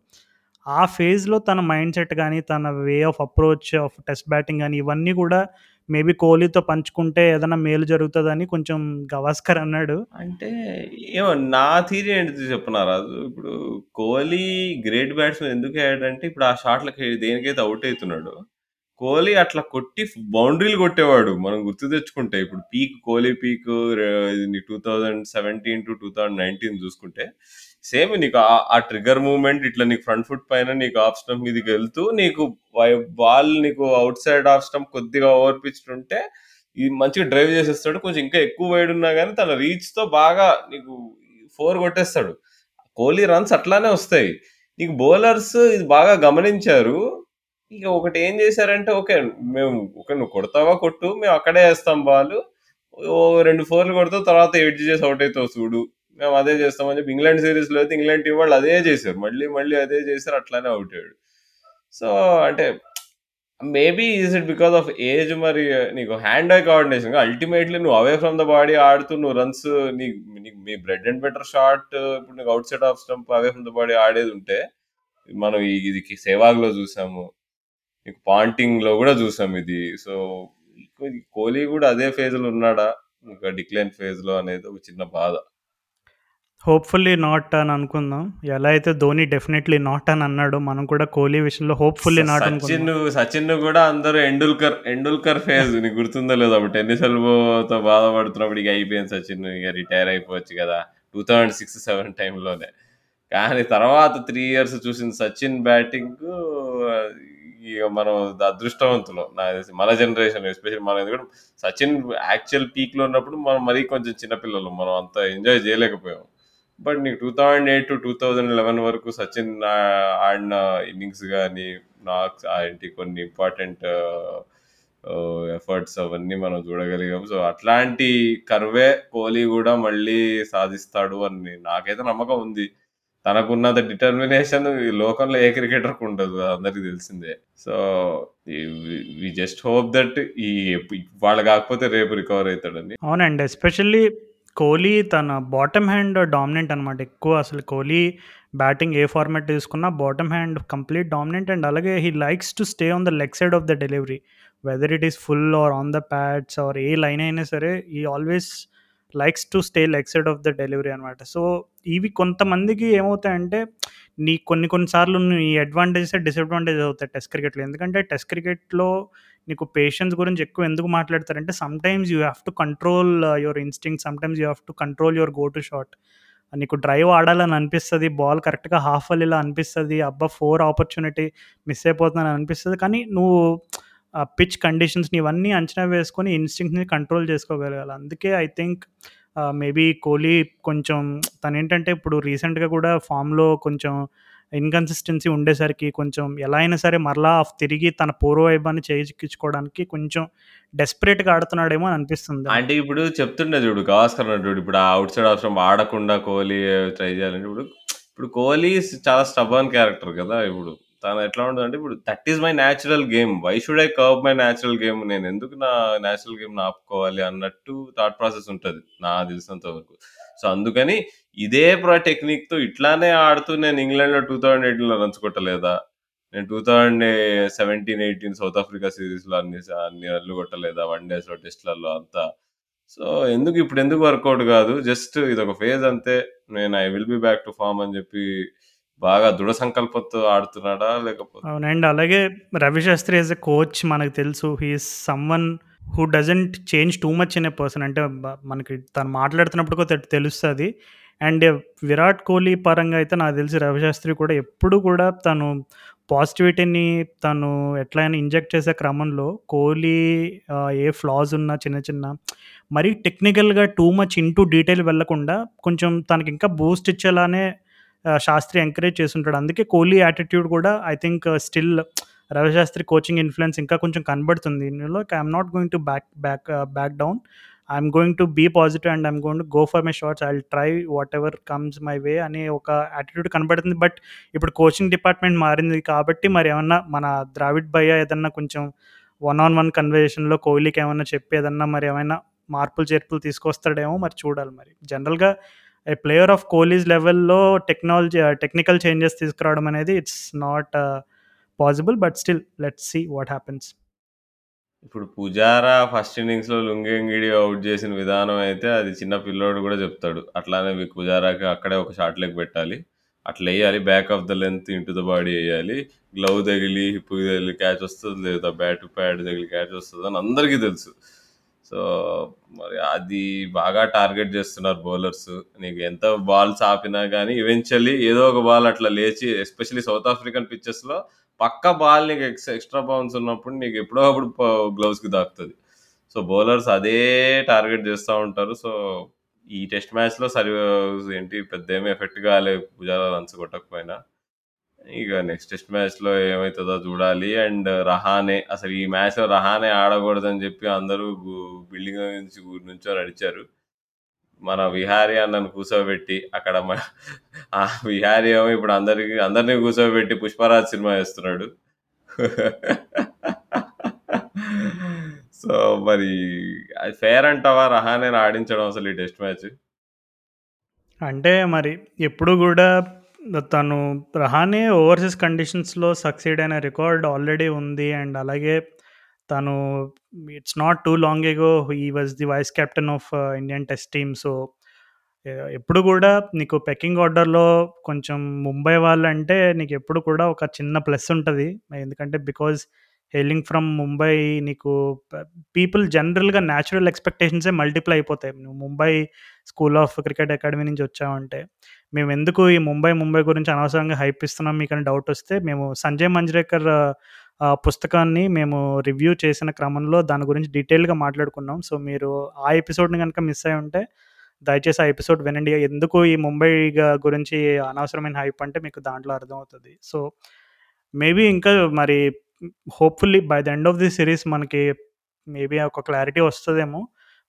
ఆ ఫేజ్‌లో తన మైండ్ సెట్ కానీ తన way of approach of test batting కానీ ఇవన్నీ కూడా మేబీ కోహ్లీతో పంచుకుంటే ఏదైనా మేలు జరుగుతుందని కొంచెం గవాస్కర్ అన్నాడు. అంటే ఏమో నా థీరీ ఏంటిది చెప్పనా ఇప్పుడు కోహ్లీ గ్రేట్ బ్యాట్స్మెన్ ఎందుకు అయ్యాడంటే ఇప్పుడు ఆ షాట్‌లకి దేనికైతే అవుట్ అవుతున్నాడు కోహ్లీ అట్లా కొట్టి బౌండరీలు కొట్టేవాడు. మనం గుర్తు తెచ్చుకుంటే ఇప్పుడు పీక్ కోహ్లీ పీక్ రే 2017-2019 చూసుకుంటే సేమ్ నీకు ఆ ఆ మూమెంట్ ఇట్లా నీకు ఫ్రంట్ ఫుట్ పైన నీకు ఆఫ్ స్టంప్ మీదకి వెళ్తూ నీకు వై బాల్ నీకు అవుట్ సైడ్ ఆఫ్ స్టంప్ కొద్దిగా ఓవర్ ఉంటే ఇది మంచిగా డ్రైవ్ చేసేస్తాడు. కొంచెం ఇంకా ఎక్కువ వైడ్ ఉన్నా కానీ తన రీచ్‌తో బాగా నీకు ఫోర్ కొట్టేస్తాడు. కోహ్లీ రన్స్ అట్లానే వస్తాయి. నీకు బౌలర్స్ ఇది బాగా గమనించారు. ఇక ఒకటి ఏం చేశారంటే ఓకే. మేము ఓకే నువ్వు కొడతావా కొట్టు. మేము అక్కడే వేస్తాం బాలు. ఓ రెండు ఫోర్‌లు కొడతావు తర్వాత ఎడ్జ్ చేసి అవుట్ అవుతావు చూడు. మేము అదే చేస్తాం అని చెప్పి ఇంగ్లాండ్ సిరీస్లో అయితే ఇంగ్లాండ్ టీం వాళ్ళు అదే చేశారు. మళ్ళీ మళ్ళీ అదే చేశారు. అట్లానే అవుట్ అయ్యాడు. సో అంటే maybe is it because of age మరి నీకు హ్యాండ్ ఐ కోఆర్డినేషన్ అల్టిమేట్‌లీ నువ్వు అవే ఫ్రమ్ ద బాడీ ఆడుతూ నువ్వు రన్స్ నీ నీకు మీ బ్రెడ్ అండ్ బెటర్ షాట్ ఇప్పుడు నీకు outside off stump away from the body ఆడేది ఉంటే మనం ఇది సెహ్వాగ్‌లో చూసాము. నీకు పాంటింగ్‌లో కూడా చూసాం ఇది. సో కోహ్లీ కూడా అదే ఫేజ్‌లో ఉన్నాడా? ఇంకా డిక్లైన్ ఫేజ్‌లో అనేది ఒక చిన్న బాధ. హోప్‌ఫుల్లీ నాట్ అని అనుకుందాం. ఎలా అయితే ధోని డెఫినెట్‌లీ నాట్ అని అన్నాడో మనం కూడా కోహ్లీ విషయంలో హోప్‌ఫుల్లీ నాట్ సచిన్. సచిన్ కూడా అందరూ ఎండూల్కర్ ఎండూల్కర్ ఫేజ్ నీకు గుర్తుందో లేదో అప్పుడు టెన్నిస్ ఎల్బోతో బాధపడుతున్నప్పుడు ఇక అయిపోయింది సచిన్ ఇక రిటైర్ అయిపోవచ్చు కదా టూ థౌజండ్ సిక్స్ సెవెన్ టైంలోనే కానీ తర్వాత త్రీ ఇయర్స్ చూసిన సచిన్ బ్యాటింగ్ మనం అదృష్టవంతులం. నా మన జనరేషన్ ఎస్పెషల్ మన ఎందుకంటే సచిన్ యాక్చువల్ పీక్లో ఉన్నప్పుడు మనం మరీ కొంచెం చిన్నపిల్లలు మనం అంత ఎంజాయ్ చేయలేకపోయాం. బట్ నీకు two thousand eight to two thousand eleven వరకు సచిన్ ఆడిన ఇన్నింగ్స్ కానీ నాక్స్ ఏంటి కొన్ని ఇంపార్టెంట్ ఎఫర్ట్స్ అవన్నీ మనం చూడగలిగాం. సో అట్లాంటి కర్వే కోహ్లీ కూడా మళ్ళీ సాధిస్తాడు అని నాకైతే నమ్మకం ఉంది. తనకున్నంత డిటర్మినేషన్ ఈ లోకంలో ఏ క్రికెటర్కి ఉండదు అందరికి అందరికీ తెలిసిందే. So we just hope that ఈ వాళ్ళు కాకపోతే రేపు రికవర్ అవుతాడని. అవునండి. ఎస్పెషల్లీ కోహ్లీ తన బాటమ్ హ్యాండ్ డామినెంట్ అనమాట ఎక్కువ అసలు కోహ్లీ బ్యాటింగ్ ఏ ఫార్మాట్ తీసుకున్నా bottom hand complete dominant and అలాగే he likes to stay on the leg side of the delivery whether it is full or on the pads or A line అయినా సరే ఈ always likes to stay leg side of the delivery అనమాట so ఇవి కొంతమందికి ఏమవుతాయంటే నీ కొన్ని కొన్నిసార్లు నీ అడ్వాంటేజెస్ డిసడ్వాంటేజ్ అవుతాయి టెస్ట్ క్రికెట్లో ఎందుకంటే టెస్ట్ క్రికెట్లో నీకు పేషెన్స్ గురించి ఎక్కువ ఎందుకు మాట్లాడతారంటే sometimes you have to control your instinct sometimes you have to control your go to shot నీకు డ్రైవ్ ఆడాలని అనిపిస్తుంది బాల్ కరెక్ట్గా హాఫ్ అలీలా అనిపిస్తుంది అబ్బా ఫోర్ ఆపర్చునిటీ మిస్ అయిపోతుందని అనిపిస్తుంది. కానీ నువ్వు ఆ పిచ్ కండిషన్స్ని ఇవన్నీ అంచనా వేసుకొని ఇన్స్టింక్ట్ని కంట్రోల్ చేసుకోగలగాలి. అందుకే ఐ థింక్ మేబీ కోహ్లీ కొంచెం తను ఏంటంటే ఇప్పుడు రీసెంట్గా కూడా ఫామ్లో కొంచెం ఇన్కన్సిస్టెన్సీ ఉండేసరికి కొంచెం ఎలా అయినా సరే మరలా తిరిగి తన పూర్వ వైభాన్ని చేజిక్కించుకోవడానికి కొంచెం డెస్పరేట్గా ఆడుతున్నాడేమో అని అనిపిస్తుంది. అంటే ఇప్పుడు చెప్తుండే చూడు గవాస్కర్ చూడు ఇప్పుడు ఆ అవుట్ సైడ్ అవసరం ఆడకుండా కోహ్లీ ట్రై చేయాలంటే ఇప్పుడు ఇప్పుడు కోహ్లీ చాలా స్టబన్ క్యారెక్టర్ కదా ఇప్పుడు. తను ఎట్లా ఉంటుందంటే ఇప్పుడు that is my natural game why should I curb my natural game నేను ఎందుకు నా న్యాచురల్ గేమ్ ఆపుకోవాలి అన్నట్టు థాట్ ప్రాసెస్ ఉంటుంది నా తెలిసినంత వరకు. సో అందుకని ఇదే ప్రా టెక్నిక్తో ఇట్లానే ఆడుతూ నేను ఇంగ్లాండ్లో టూ థౌజండ్ ఎయిటీన్లో రన్స్ కొట్టలేదా నేను two thousand seventeen eighteen South Africa సిరీస్లో అన్ని అన్ని రన్లు కొట్టలేదా? వన్ డేస్లో టెస్ట్లలో అంతా. సో ఎందుకు ఇప్పుడు ఎందుకు వర్కౌట్ కాదు? జస్ట్ ఇది ఒక ఫేజ్ అంతే. నేను I will be back to form అని చెప్పి బాగా దృఢ సంకల్పంతో ఆడుతున్నాడా లేకపోతే? అవునండి అలాగే రవిశాస్త్రి యాజ్ ఎ కోచ్ మనకు తెలుసు he is someone who doesn't change too much in a person అంటే మనకి తను మాట్లాడుతున్నప్పుడు తెలుస్తుంది. అండ్ విరాట్ కోహ్లీ పరంగా అయితే నాకు తెలిసి రవిశాస్త్రి కూడా ఎప్పుడు కూడా తను పాజిటివిటీని తను ఎట్లయినా ఇంజెక్ట్ చేసే క్రమంలో కోహ్లీ ఏ ఫ్లాస్ ఉన్నా చిన్న చిన్న మరీ టెక్నికల్గా టూ మచ్ ఇంటూ డీటెయిల్ వెళ్ళకుండా కొంచెం తనకి ఇంకా బూస్ట్ ఇచ్చేలానే శాస్త్రి ఎంకరేజ్ చేస్తుంటాడు. అందుకే కోహ్లీ యాటిట్యూడ్ కూడా I think still Ravi Shastri coaching influence ఇంకా కొంచెం కనబడుతుంది. ఇందులో I'm not going to back back back down I'm going to be positive and I'm going to go for my shots I try whatever comes my way అనే ఒక attitude కనబడుతుంది. But ఇప్పుడు coaching department మారింది కాబట్టి మరి ఏమన్నా మన ద్రావిడ్ భయ్య ఏదన్నా కొంచెం వన్ ఆన్ వన్ కన్వర్జేషన్లో కోహ్లీకి ఏమన్నా చెప్పి ఏదన్నా మరి ఏమైనా మార్పులు చేర్పులు తీసుకొస్తాడేమో మరి చూడాలి మరి. జనరల్గా ఏ ప్లేయర్ ఆఫ్ కోహ్లీస్ లెవెల్లో టెక్నాలజీ టెక్నికల్ చేంజెస్ తీసుకురావడం అనేది it's not possible but still let's see what happens ఇప్పుడు పుజారా ఫస్ట్ ఇన్నింగ్స్లో లుంగెంగిడి అవుట్ చేసిన విధానం అయితే అది చిన్న పిల్లోడు కూడా చెప్తాడు. అట్లానే మీకు పుజారాకి అక్కడే ఒక షార్ట్ లెగ్ పెట్టాలి. అట్లా వేయాలి back of the length into the body వేయాలి. గ్లవ్ తగిలి హిప్ తగిలి క్యాచ్ వస్తుంది లేదా బ్యాట్ ప్యాడ్ తగిలి క్యాచ్ వస్తుంది అని అందరికీ తెలుసు. సో మరి అది బాగా టార్గెట్ చేస్తున్నారు బౌలర్స్. నీకు ఎంత బాల్స్ ఆపినా కానీ ఈవెన్చువల్లీ ఏదో ఒక బాల్ అట్లా లేచి ఎస్పెషల్లీ సౌత్ ఆఫ్రికన్ పిచ్చెస్లో పక్క బాల్ నీకు ఎక్స్ ఎక్స్ట్రా బౌన్స్ ఉన్నప్పుడు నీకు ఎప్పుడో అప్పుడు గ్లౌస్కి దాకుతుంది సో బౌలర్స్ అదే టార్గెట్ చేస్తూ ఉంటారు. సో ఈ టెస్ట్ మ్యాచ్లో సరి ఏంటి పెద్ద ఏమి ఎఫెక్ట్ కాలేదు పుజారా రన్స్ కొట్టకపోయినా. ఇక నెక్స్ట్ టెస్ట్ మ్యాచ్లో ఏమవుతుందో చూడాలి. అండ్ రహానే అసలు ఈ మ్యాచ్లో రహానే ఆడకూడదని చెప్పి అందరూ బిల్డింగ్ నుంచి నుంచో నడిచారు. మన విహారీ అన్నను కూర్చోబెట్టి అక్కడ ఆ విహారీ ఏమో ఇప్పుడు అందరికి అందరినీ కూర్చోబెట్టి పుష్పరాజ్ సినిమా వేస్తున్నాడు. సో మరి అది ఫేర్ అంటావా రహానే ఆడించడం అసలు ఈ టెస్ట్ మ్యాచ్ అంటే మరి ఎప్పుడు కూడా తను రహానే ఓవర్సీస్ కండిషన్స్లో సక్సీడ్ అయిన రికార్డ్ ఆల్రెడీ ఉంది అండ్ అలాగే తను it's not too long ago he was the vice captain of uh, Indian test team. So ఎప్పుడు కూడా నీకు పెక్కింగ్ ఆర్డర్లో కొంచెం ముంబై వాళ్ళంటే నీకు ఎప్పుడు కూడా ఒక చిన్న ప్లస్ ఉంటుంది. ఎందుకంటే బికాజ్ హెయిలింగ్ ఫ్రమ్ ముంబై నీకు పీపుల్ జనరల్గా న్యాచురల్ ఎక్స్పెక్టేషన్సే మల్టిప్లై అయిపోతాయి. నువ్వు Mumbai school of cricket academy నుంచి వచ్చావంటే. మేము ఎందుకు ఈ ముంబై ముంబై గురించి అనవసరంగా హైప్ ఇస్తున్నాం? మీకు అని డౌట్ వస్తే మేము సంజయ్ మంజ్రేకర్ పుస్తకాన్ని మేము రివ్యూ చేసిన క్రమంలో దాని గురించి డీటెయిల్గా మాట్లాడుకున్నాం. సో మీరు ఆ ఎపిసోడ్ని కనుక మిస్ అయి ఉంటే దయచేసి ఆ ఎపిసోడ్ వినండి. ఎందుకు ఈ ముంబై గురించి అనవసరమైన హైప్ అంటే మీకు దాంట్లో అర్థమవుతుంది. సో మేబీ ఇంకా మరి hopefully by the end of the series మనకి మేబీ ఒక క్లారిటీ వస్తుందేమో.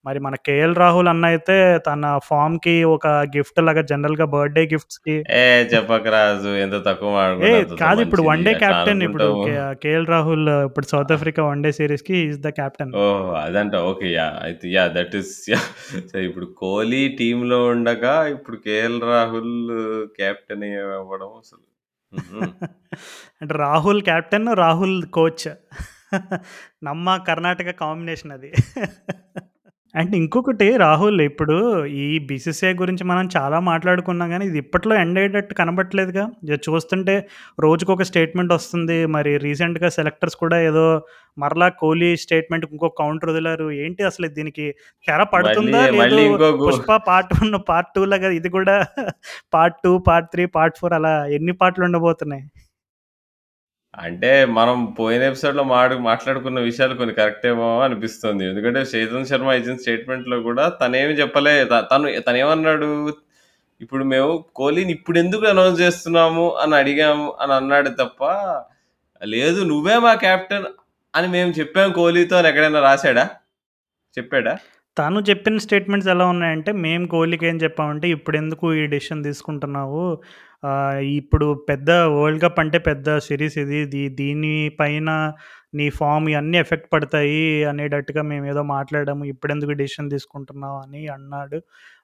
మరి మన 'కేఎల్ రాహుల్' అన్న అయితే తన ఫార్మ్‌కి ఒక గిఫ్ట్ లాగా జనరల్‌గా బర్త్‌డే గిఫ్ట్స్‌కి ఏ చెప్పకు రాజు. ఎంత తక్కువ ఏ కాదు ఇప్పుడు. వన్ డే కెప్టెన్ ఇప్పుడు. కే 'కేఎల్ రాహుల్' ఇప్పుడు సౌత్ ఆఫ్రికా వన్ డే సీరీస్‌కి he is the captain. Oh! అదంటావా? ఓకే. యాహ్! అయితే yeah! That is yeah! So, ఇప్పుడు కోహ్లీ టీమ్‌లో ఉండగా ఇప్పుడు 'కేఎల్ రాహుల్' కెప్టెన్ అవ్వడం అసలు హుహు. అంటే రాహుల్ కెప్టెన్, రాహుల్ కోచ్. నమ్మ కర్ణాటక కాంబినేషన్ అది. అండ్ ఇంకొకటి రాహుల్ ఇప్పుడు ఈ బీసీసీఐ గురించి మనం చాలా మాట్లాడుకున్నాం గానీ, ఇది ఇప్పట్లో ఎండ్ అయ్యేటట్టు కనబడట్లేదుగా. ఇది చూస్తుంటే రోజుకొక స్టేట్మెంట్ వస్తుంది. మరి రీసెంట్‌గా సెలెక్టర్స్ కూడా ఏదో మరలా కోహ్లీ స్టేట్మెంట్‌కి ఇంకో కౌంటర్ వదిలారు. ఏంటి అసలు దీనికి తెర మళ్ళీ పడుతుందా? లేదు మళ్ళీ ఇంకో గు 'పుష్ప' పార్ట్ 1, పార్ట్ 2 లాగా ఇది కూడా పార్ట్ 2, పార్ట్ 3, పార్ట్ 4 అలా ఎన్ని పార్ట్‌లు ఉండబోతున్నాయి? అంటే మనం పోయిన ఎపిసోడ్‌లో మాడు మాట్లాడుకున్న విషయాలు కొన్ని కరెక్టేమో అనిపిస్తుంది. ఎందుకంటే చేతన్ శర్మ ఇచ్చిన స్టేట్మెంట్‌లో కూడా తనేమి చెప్పలే. త తను తనేమన్నాడు? ఇప్పుడు మేము కోహ్లీని ఇప్పుడెందుకు అనౌన్స్ చేస్తున్నాము అని అడిగాము అని అన్నాడు తప్ప, లేదు నువ్వే మా కెప్టెన్ అని మేము చెప్పాం కోహ్లీతో అని ఎక్కడైనా రాసాడా? చెప్పాడా? తను చెప్పిన స్టేట్మెంట్స్ ఎలా ఉన్నాయంటే, మేము కోహ్లీకి ఏం చెప్పామంటే, ఇప్పుడెందుకు ఈ డెసిషన్ తీసుకుంటున్నావు? ఇప్పుడు పెద్ద వరల్డ్ కప్ అంటే పెద్ద సిరీస్ ఇది. దీ దీనిపైన నీ ఫామ్ ఇవన్నీ ఎఫెక్ట్ పడతాయి అనేటట్టుగా మేము ఏదో మాట్లాడాము. ఇప్పుడెందుకు డెసిషన్ తీసుకుంటున్నావు అని అన్నాడు.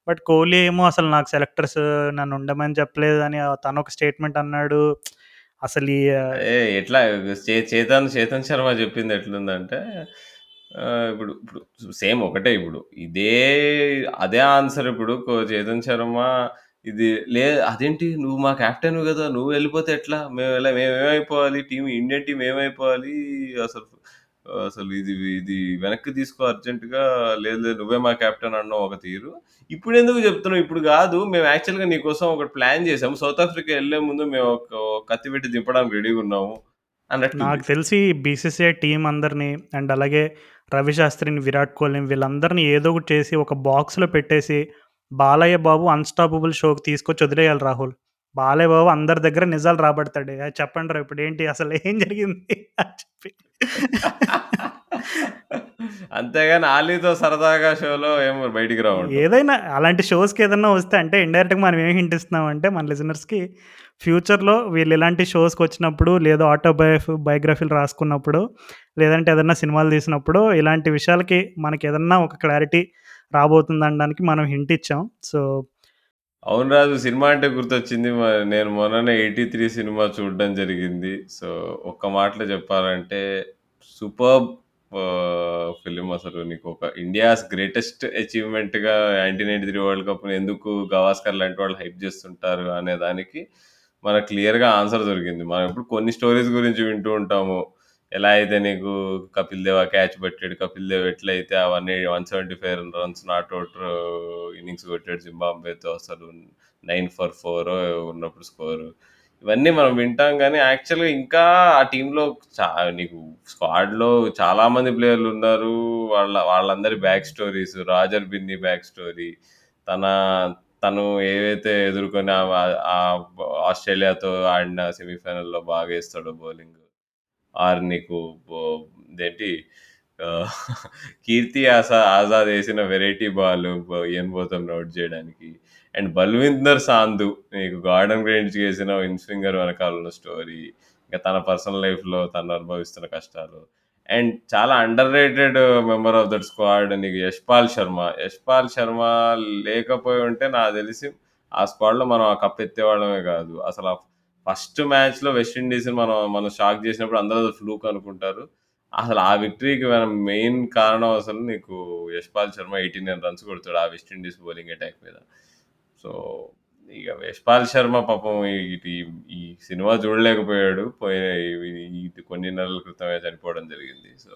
బట్ కోహ్లీ ఏమో అసలు నాకు సెలెక్టర్స్ నన్ను ఉండమని చెప్పలేదని ఒక స్టేట్మెంట్ అన్నాడు. అసలు ఈ ఏ ఎట్లా చేతన్ చేతన్ శర్మ చెప్పింది ఎట్లుందంటే ఇప్పుడు ఇప్పుడు సేమ్ ఒకటే ఇప్పుడు. ఇదే అదే ఆన్సర్ ఇప్పుడు కో చేతన్ శర్మ ఇది లే అదేంటి నువ్వు మా క్యాప్టెన్ కదా నువ్వు వెళ్ళిపోతే ఎట్లా? మేము మేమెలా మేమేమైపోవాలి? టీం ఇండియన్ టీం ఏమైపోవాలి? అసలు అసలు ఇది ఇది వెనక్కి తీసుకో అర్జెంటుగా లేదు లేదు నువ్వే మా కెప్టెన్ అన్నావు ఒక తీరు. ఇప్పుడెందుకు చెప్తున్నావు? ఇప్పుడు కాదు మేము యాక్చువల్‌గా నీకోసం ఒకటి ప్లాన్ చేసాము. సౌత్ ఆఫ్రికా వెళ్ళే ముందు మేము ఒక కత్తి పెట్టి దింపడానికి రెడీగున్నాము అన్నట్టు నాకు తెలిసి బీసీసీఐ టీం అందరిని అండ్ అలాగే రవిశాస్త్రిని విరాట్ కోహ్లీని వీళ్ళందరిని ఏదో ఒకటి చేసి ఒక బాక్స్‌లో పెట్టేసి, బాలయ్య బాబు అన్‌స్టాపబుల్ షోకి తీసుకొచ్చి వదిలేయాలి రాహుల్. బాలయ్య బాబు అందరి దగ్గర నిజాలు రాబడతాడు. "ఏయ్! చెప్పండ్రా ఇప్పుడేంటి అసలు ఏం జరిగింది?" అని చెప్పి. అంతేగాని ఆలీతో సరదాగా షోలో ఏమో బయటికి రావంటావు. ఏదైనా అలాంటి షోస్‌కి ఏదన్నా వస్తే అంటే ఇండైరెక్ట్‌గా మనం ఏం హింట్ ఇస్తున్నామంటే మన లిజనర్స్‌కి ఫ్యూచర్‌లో వీళ్ళు ఇలాంటి షోస్‌కొచ్చినప్పుడు లేదా ఆటోబయోఫ్ బయోగ్రఫీలు రాసుకున్నప్పుడు, లేదంటే ఏదన్నా సినిమాలు తీసినప్పుడు ఇలాంటి విషయాలకి మనకేదన్నా ఒక క్లారిటీ రాబోతుంది అనడానికి మనం హింట్ ఇచ్చాం. సో అవును రాజు. సినిమా అంటే గుర్తొచ్చింది. నేను మొన్ననే 'ఎయిటీ-త్రీ' సినిమా చూడడం జరిగింది. సో, ఒక్క మాటలో చెప్పాలంటే సూపర్ ఫిలిం అసలు నీకు ఒక ఇండియాస్ గ్రేటెస్ట్ అచీవ్‌మెంట్‌గా 1993 వరల్డ్ కప్‌ని ఎందుకు గవాస్కర్ లాంటి వాళ్ళు హైప్ చేస్తుంటారు అనే దానికి మనకు క్లియర్‌గా ఆన్సర్ దొరికింది. మనం ఇప్పుడు కొన్ని స్టోరీస్ గురించి వింటూ ఉంటాము. ఎలా అయితే నీకు 'కపిల్ దేవ్' క్యాచ్ పెట్టాడు 'కపిల్ దేవ్' ఎట్లయితే అవన్నీ 175 రన్స్ నాట్ ఔట్ ఇన్నింగ్స్ కొట్టాడు జింబాంబేతో అసలు నైన్ ఫర్ ఫోర్ ఉన్నప్పుడు స్కోరు. ఇవన్నీ మనం వింటాం కానీ యాక్చువల్‌గా ఇంకా ఆ టీంలో చా నీకు స్క్వాడ్‌లో చాలా మంది ప్లేయర్లున్నారు. వాళ్ళ వాళ్ళందరి back stories 'Roger Binny back story. తన తను ఏవైతే ఎదుర్కొని ఆస్ట్రేలియాతో ఆడిన సెమీఫైనల్‌లో బాగా వేస్తాడో బౌలింగ్. ఆర్ నీకు ఏంటి కీర్తి ఆసా ఆజాద్ వేసిన వెరైటీ బాల్ ఏం పోతాం నోట్ చేయడానికి అండ్ బల్విందర్ సాంధు నీకు గార్డెన్ గ్రీన్స్‌కి చేసిన ఇన్ స్వింగర్ వెనకాల ఉన్న స్టోరీ. ఇంకా తన పర్సనల్ లైఫ్‌లో తను అనుభవిస్తున్న కష్టాలు. అండ్ చాలా underrated member of that squad నీకు యశ్‌పాల్ శర్మ. యశ్‌పాల్ శర్మ లేకపోయి ఉంటే నాకు తెలిసి ఆ స్క్వాడ్‌లో మనం ఆ కప్ ఎత్తేవాళ్ళమే కాదు. అసలు ఆ ఫస్ట్ మ్యాచ్‌లో వెస్ట్ మనం మనం షాక్ చేసినప్పుడు అందరూ ఫ్లూక్ అనుకుంటారు. అసలు ఆ విక్టరీకి మనం మెయిన్ కారణం అసలు నీకు యశ్‌పాల్ శర్మ 89 రన్స్ కొడతాడు ఆ వెస్ట్ ఇండీస్ బౌలింగ్ అటాక్ మీద. సో, ఇక యశ్‌పాల్ శర్మ పాపం ఇది ఈ సినిమా చూడలేకపోయాడు. పోయిన ఇది కొన్ని నెలల క్రితమే చనిపోవడం జరిగింది. సో,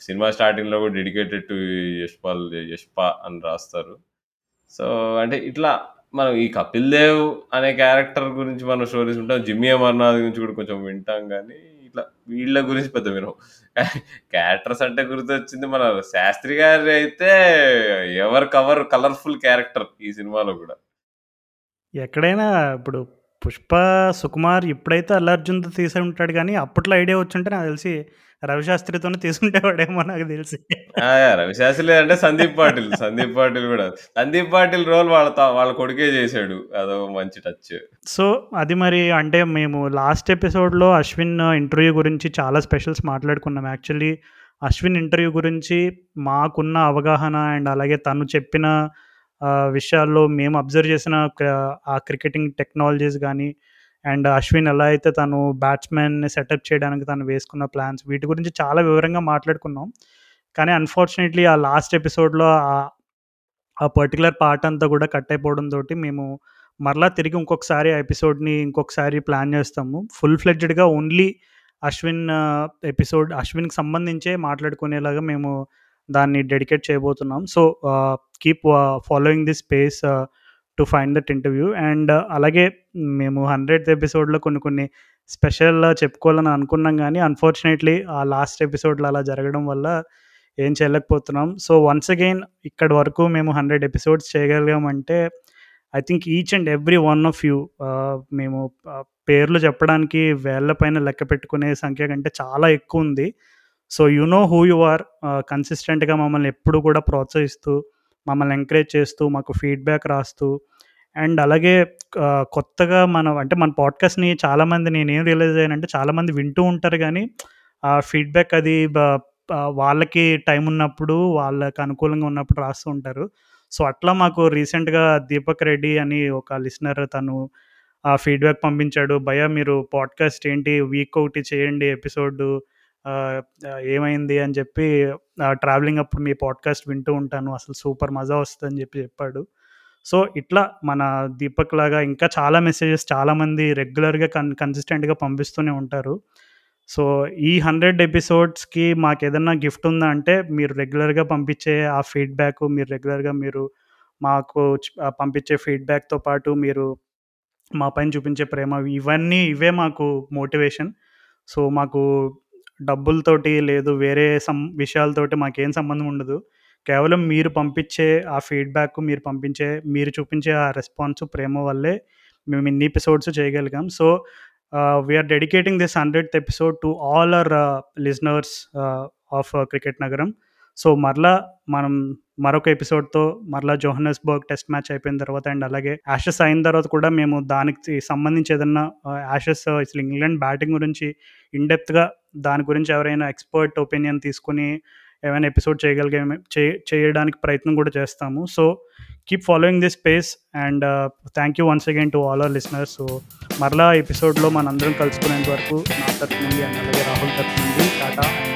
సినిమా స్టార్టింగ్‌లో కూడా డెడికేటెడ్ టు యశ్‌పాల్ యష్‌పా అని రాస్తారు. సో, అంటే ఇట్లా మనం ఈ 'కపిల్ దేవ్' అనే క్యారెక్టర్ గురించి మనం స్టోరీస్ ఉంటాం జిమ్మి అమర్‌నాథ్' గురించి కూడా కొంచెం వింటాం కానీ ఇట్లా వీళ్ళ గురించి పెద్ద వినం. క్యారెక్టర్స్ అంటే గుర్తొచ్చింది మన శాస్త్రి గారి అయితే ఎవర్ కవర్ కలర్‌ఫుల్ క్యారెక్టర్ ఈ సినిమాలో కూడా. ఎక్కడైనా ఇప్పుడు 'పుష్ప', 'సుకుమార్' ఇప్పుడైతే 'అల్లు అర్జున్‌తో' తీసే ఉంటాడు కానీ అప్పట్లో ఐడియా వచ్చుంటే నాకు తెలిసి రవిశాస్త్రితోనే తీసుకుంటేవాడేమో నాకు తెలిసి. రవిశాస్త్రి లేదంటే సందీప్ పాటిల్. సందీప్ పాటిల్ గూడా. సందీప్ పాటిల్ రోల్ వాళ్ళ వాళ్ళ కొడుకే జేశాడు. అదో మంచి టచ్. సో, అది మరి అంటే మేము లాస్ట్ ఎపిసోడ్‌లో అశ్విన్ ఇంటర్వ్యూ గురించి చాలా స్పెషల్స్ మాట్లాడుకున్నాం. యాక్చువల్లీ అశ్విన్ ఇంటర్వ్యూ గురించి మాకున్న అవగాహన అండ్ అలాగే తను చెప్పిన విషయాల్లో మేము అబ్జర్వ్ చేసిన ఆ క్రికెటింగ్ టెక్నాలజీస్ గానీ, అండ్ అశ్విన్ ఎలా అయితే తను బ్యాట్స్‌మెన్‌ని సెటప్ చేయడానికి తను వేసుకున్న ప్లాన్స్ వీటి గురించి చాలా వివరంగా మాట్లాడుకున్నాం. కానీ అన్‌ఫార్చునేట్‌లీ ఆ లాస్ట్ ఎపిసోడ్‌లో ఆ పర్టిక్యులర్ పార్ట్ అంతా కూడా కట్ అయిపోవడం తోటి మేము మరలా తిరిగి ఇంకొకసారి ఆ ఎపిసోడ్‌ని ఇంకొకసారి ప్లాన్ చేస్తాము. ఫుల్ ఫ్లెడ్జ్డ్‌గా ఓన్లీ అశ్విన్ ఎపిసోడ్ అశ్విన్‌కి సంబంధించే మాట్లాడుకునేలాగా మేము దాన్ని డెడికేట్ చేయబోతున్నాం. So, keep following this space to find that interview and అలాగే మేము 100థ్ ఎపిసోడ్‌లో కొన్ని కొన్ని స్పెషల్ uh, చెప్పుకోవాలని అనుకున్నాం కానీ అన్‌ఫార్చునేట్‌లీ ఆ లాస్ట్ ఎపిసోడ్‌లో అలా జరగడం వల్ల ఏం చేయలేకపోతున్నాం. సో, వన్స్ అగైన్ ఇక్కడ వరకు మేము 100 episodes చేయగలిగామంటే I think each and every one of you మేము పేర్లు చెప్పడానికి వేళ్ళ పైన లెక్క పెట్టుకునే సంఖ్య కంటే చాలా ఎక్కువ ఉంది so, you know who you are కన్సిస్టెంట్‌గా మమ్మల్ని ఎప్పుడు కూడా ప్రోత్సహిస్తూ, మమ్మల్ని ఎంకరేజ్ చేస్తూ, మాకు ఫీడ్‌బ్యాక్ రాస్తూ అండ్ అలాగే కొత్తగా మనం అంటే మన పాడ్‌కాస్ట్‌ని చాలామంది నేనేం రియలైజ్ అయ్యానంటే చాలామంది వింటూ ఉంటారు కానీ ఆ ఫీడ్‌బ్యాక్ అది వాళ్ళకి టైం ఉన్నప్పుడు, వాళ్ళకి అనుకూలంగా ఉన్నప్పుడు రాస్తూ ఉంటారు. సో, అట్లా మాకు రీసెంట్‌గా దీపక్ రెడ్డి అని ఒక లిసనర్ తను ఆ ఫీడ్‌బ్యాక్ పంపించాడు. భయ మీరు పాడ్‌కాస్ట్ ఏంటి వీక్ ఒకటి చేయండి ఎపిసోడ్ ఏమైంది అని చెప్పి ట్రావెలింగ్ అప్పుడు మీ పాడ్‌కాస్ట్ వింటూ ఉంటాను. అసలు సూపర్ మజా వస్తుందని చెప్పి చెప్పాడు. సో, ఇట్లా మన దీపక్ లాగా ఇంకా చాలా మెసేజెస్ చాలామంది రెగ్యులర్‌గా కన్ కన్సిస్టెంట్‌గా పంపిస్తూనే ఉంటారు. సో, ఈ 100 ఎపిసోడ్స్‌కి మాకు ఏదన్నా గిఫ్ట్ ఉందా అంటే మీరు రెగ్యులర్‌గా పంపించే ఆ ఫీడ్‌బ్యాక్ మీరు రెగ్యులర్‌గా మీరు మాకు పంపించే ఫీడ్‌బ్యాక్‌తో పాటు మీరు మా పైన చూపించే ప్రేమ ఇవన్నీ ఇవే మాకు మోటివేషన్. సో, మాకు డబ్బులతోటి లేదు వేరే సం విషయాలతోటి మాకేం సంబంధం ఉండదు. కేవలం మీరు పంపించే ఆ ఫీడ్‌బ్యాక్, మీరు పంపించే మీరు చూపించే ఆ రెస్పాన్స్, ప్రేమ వల్లే మేము ఇన్ని ఎపిసోడ్స్ చేయగలిగాం. So, we are are dedicating this 100థ్ episode to all our listeners of cricket Nagaram. So, మరలా మనం మరొక ఎపిసోడ్‌తో మరలా జోహనస్బర్గ్ టెస్ట్ మ్యాచ్ అయిపోయిన తర్వాత అండ్ అలాగే యాషెస్ అయిన తర్వాత కూడా మేము దానికి సంబంధించి ఏదన్నా యాషెస్ అసలు ఇంగ్లాండ్ బ్యాటింగ్ గురించి ఇన్డెప్త్గా దాని గురించి ఎవరైనా ఎక్స్‌పర్ట్ ఒపీనియన్ తీసుకొని ఏమైనా ఎపిసోడ్ చేయగలిగే చేయడానికి ప్రయత్నం కూడా చేస్తాము. So, keep following this space and thank you once again to all our listeners. So, మరలా ఎపిసోడ్‌లో మనందరం కలుసుకునేంత వరకు నా తరఫు నుండి అండ్ అలాగే రాహుల్ తరఫు నుండి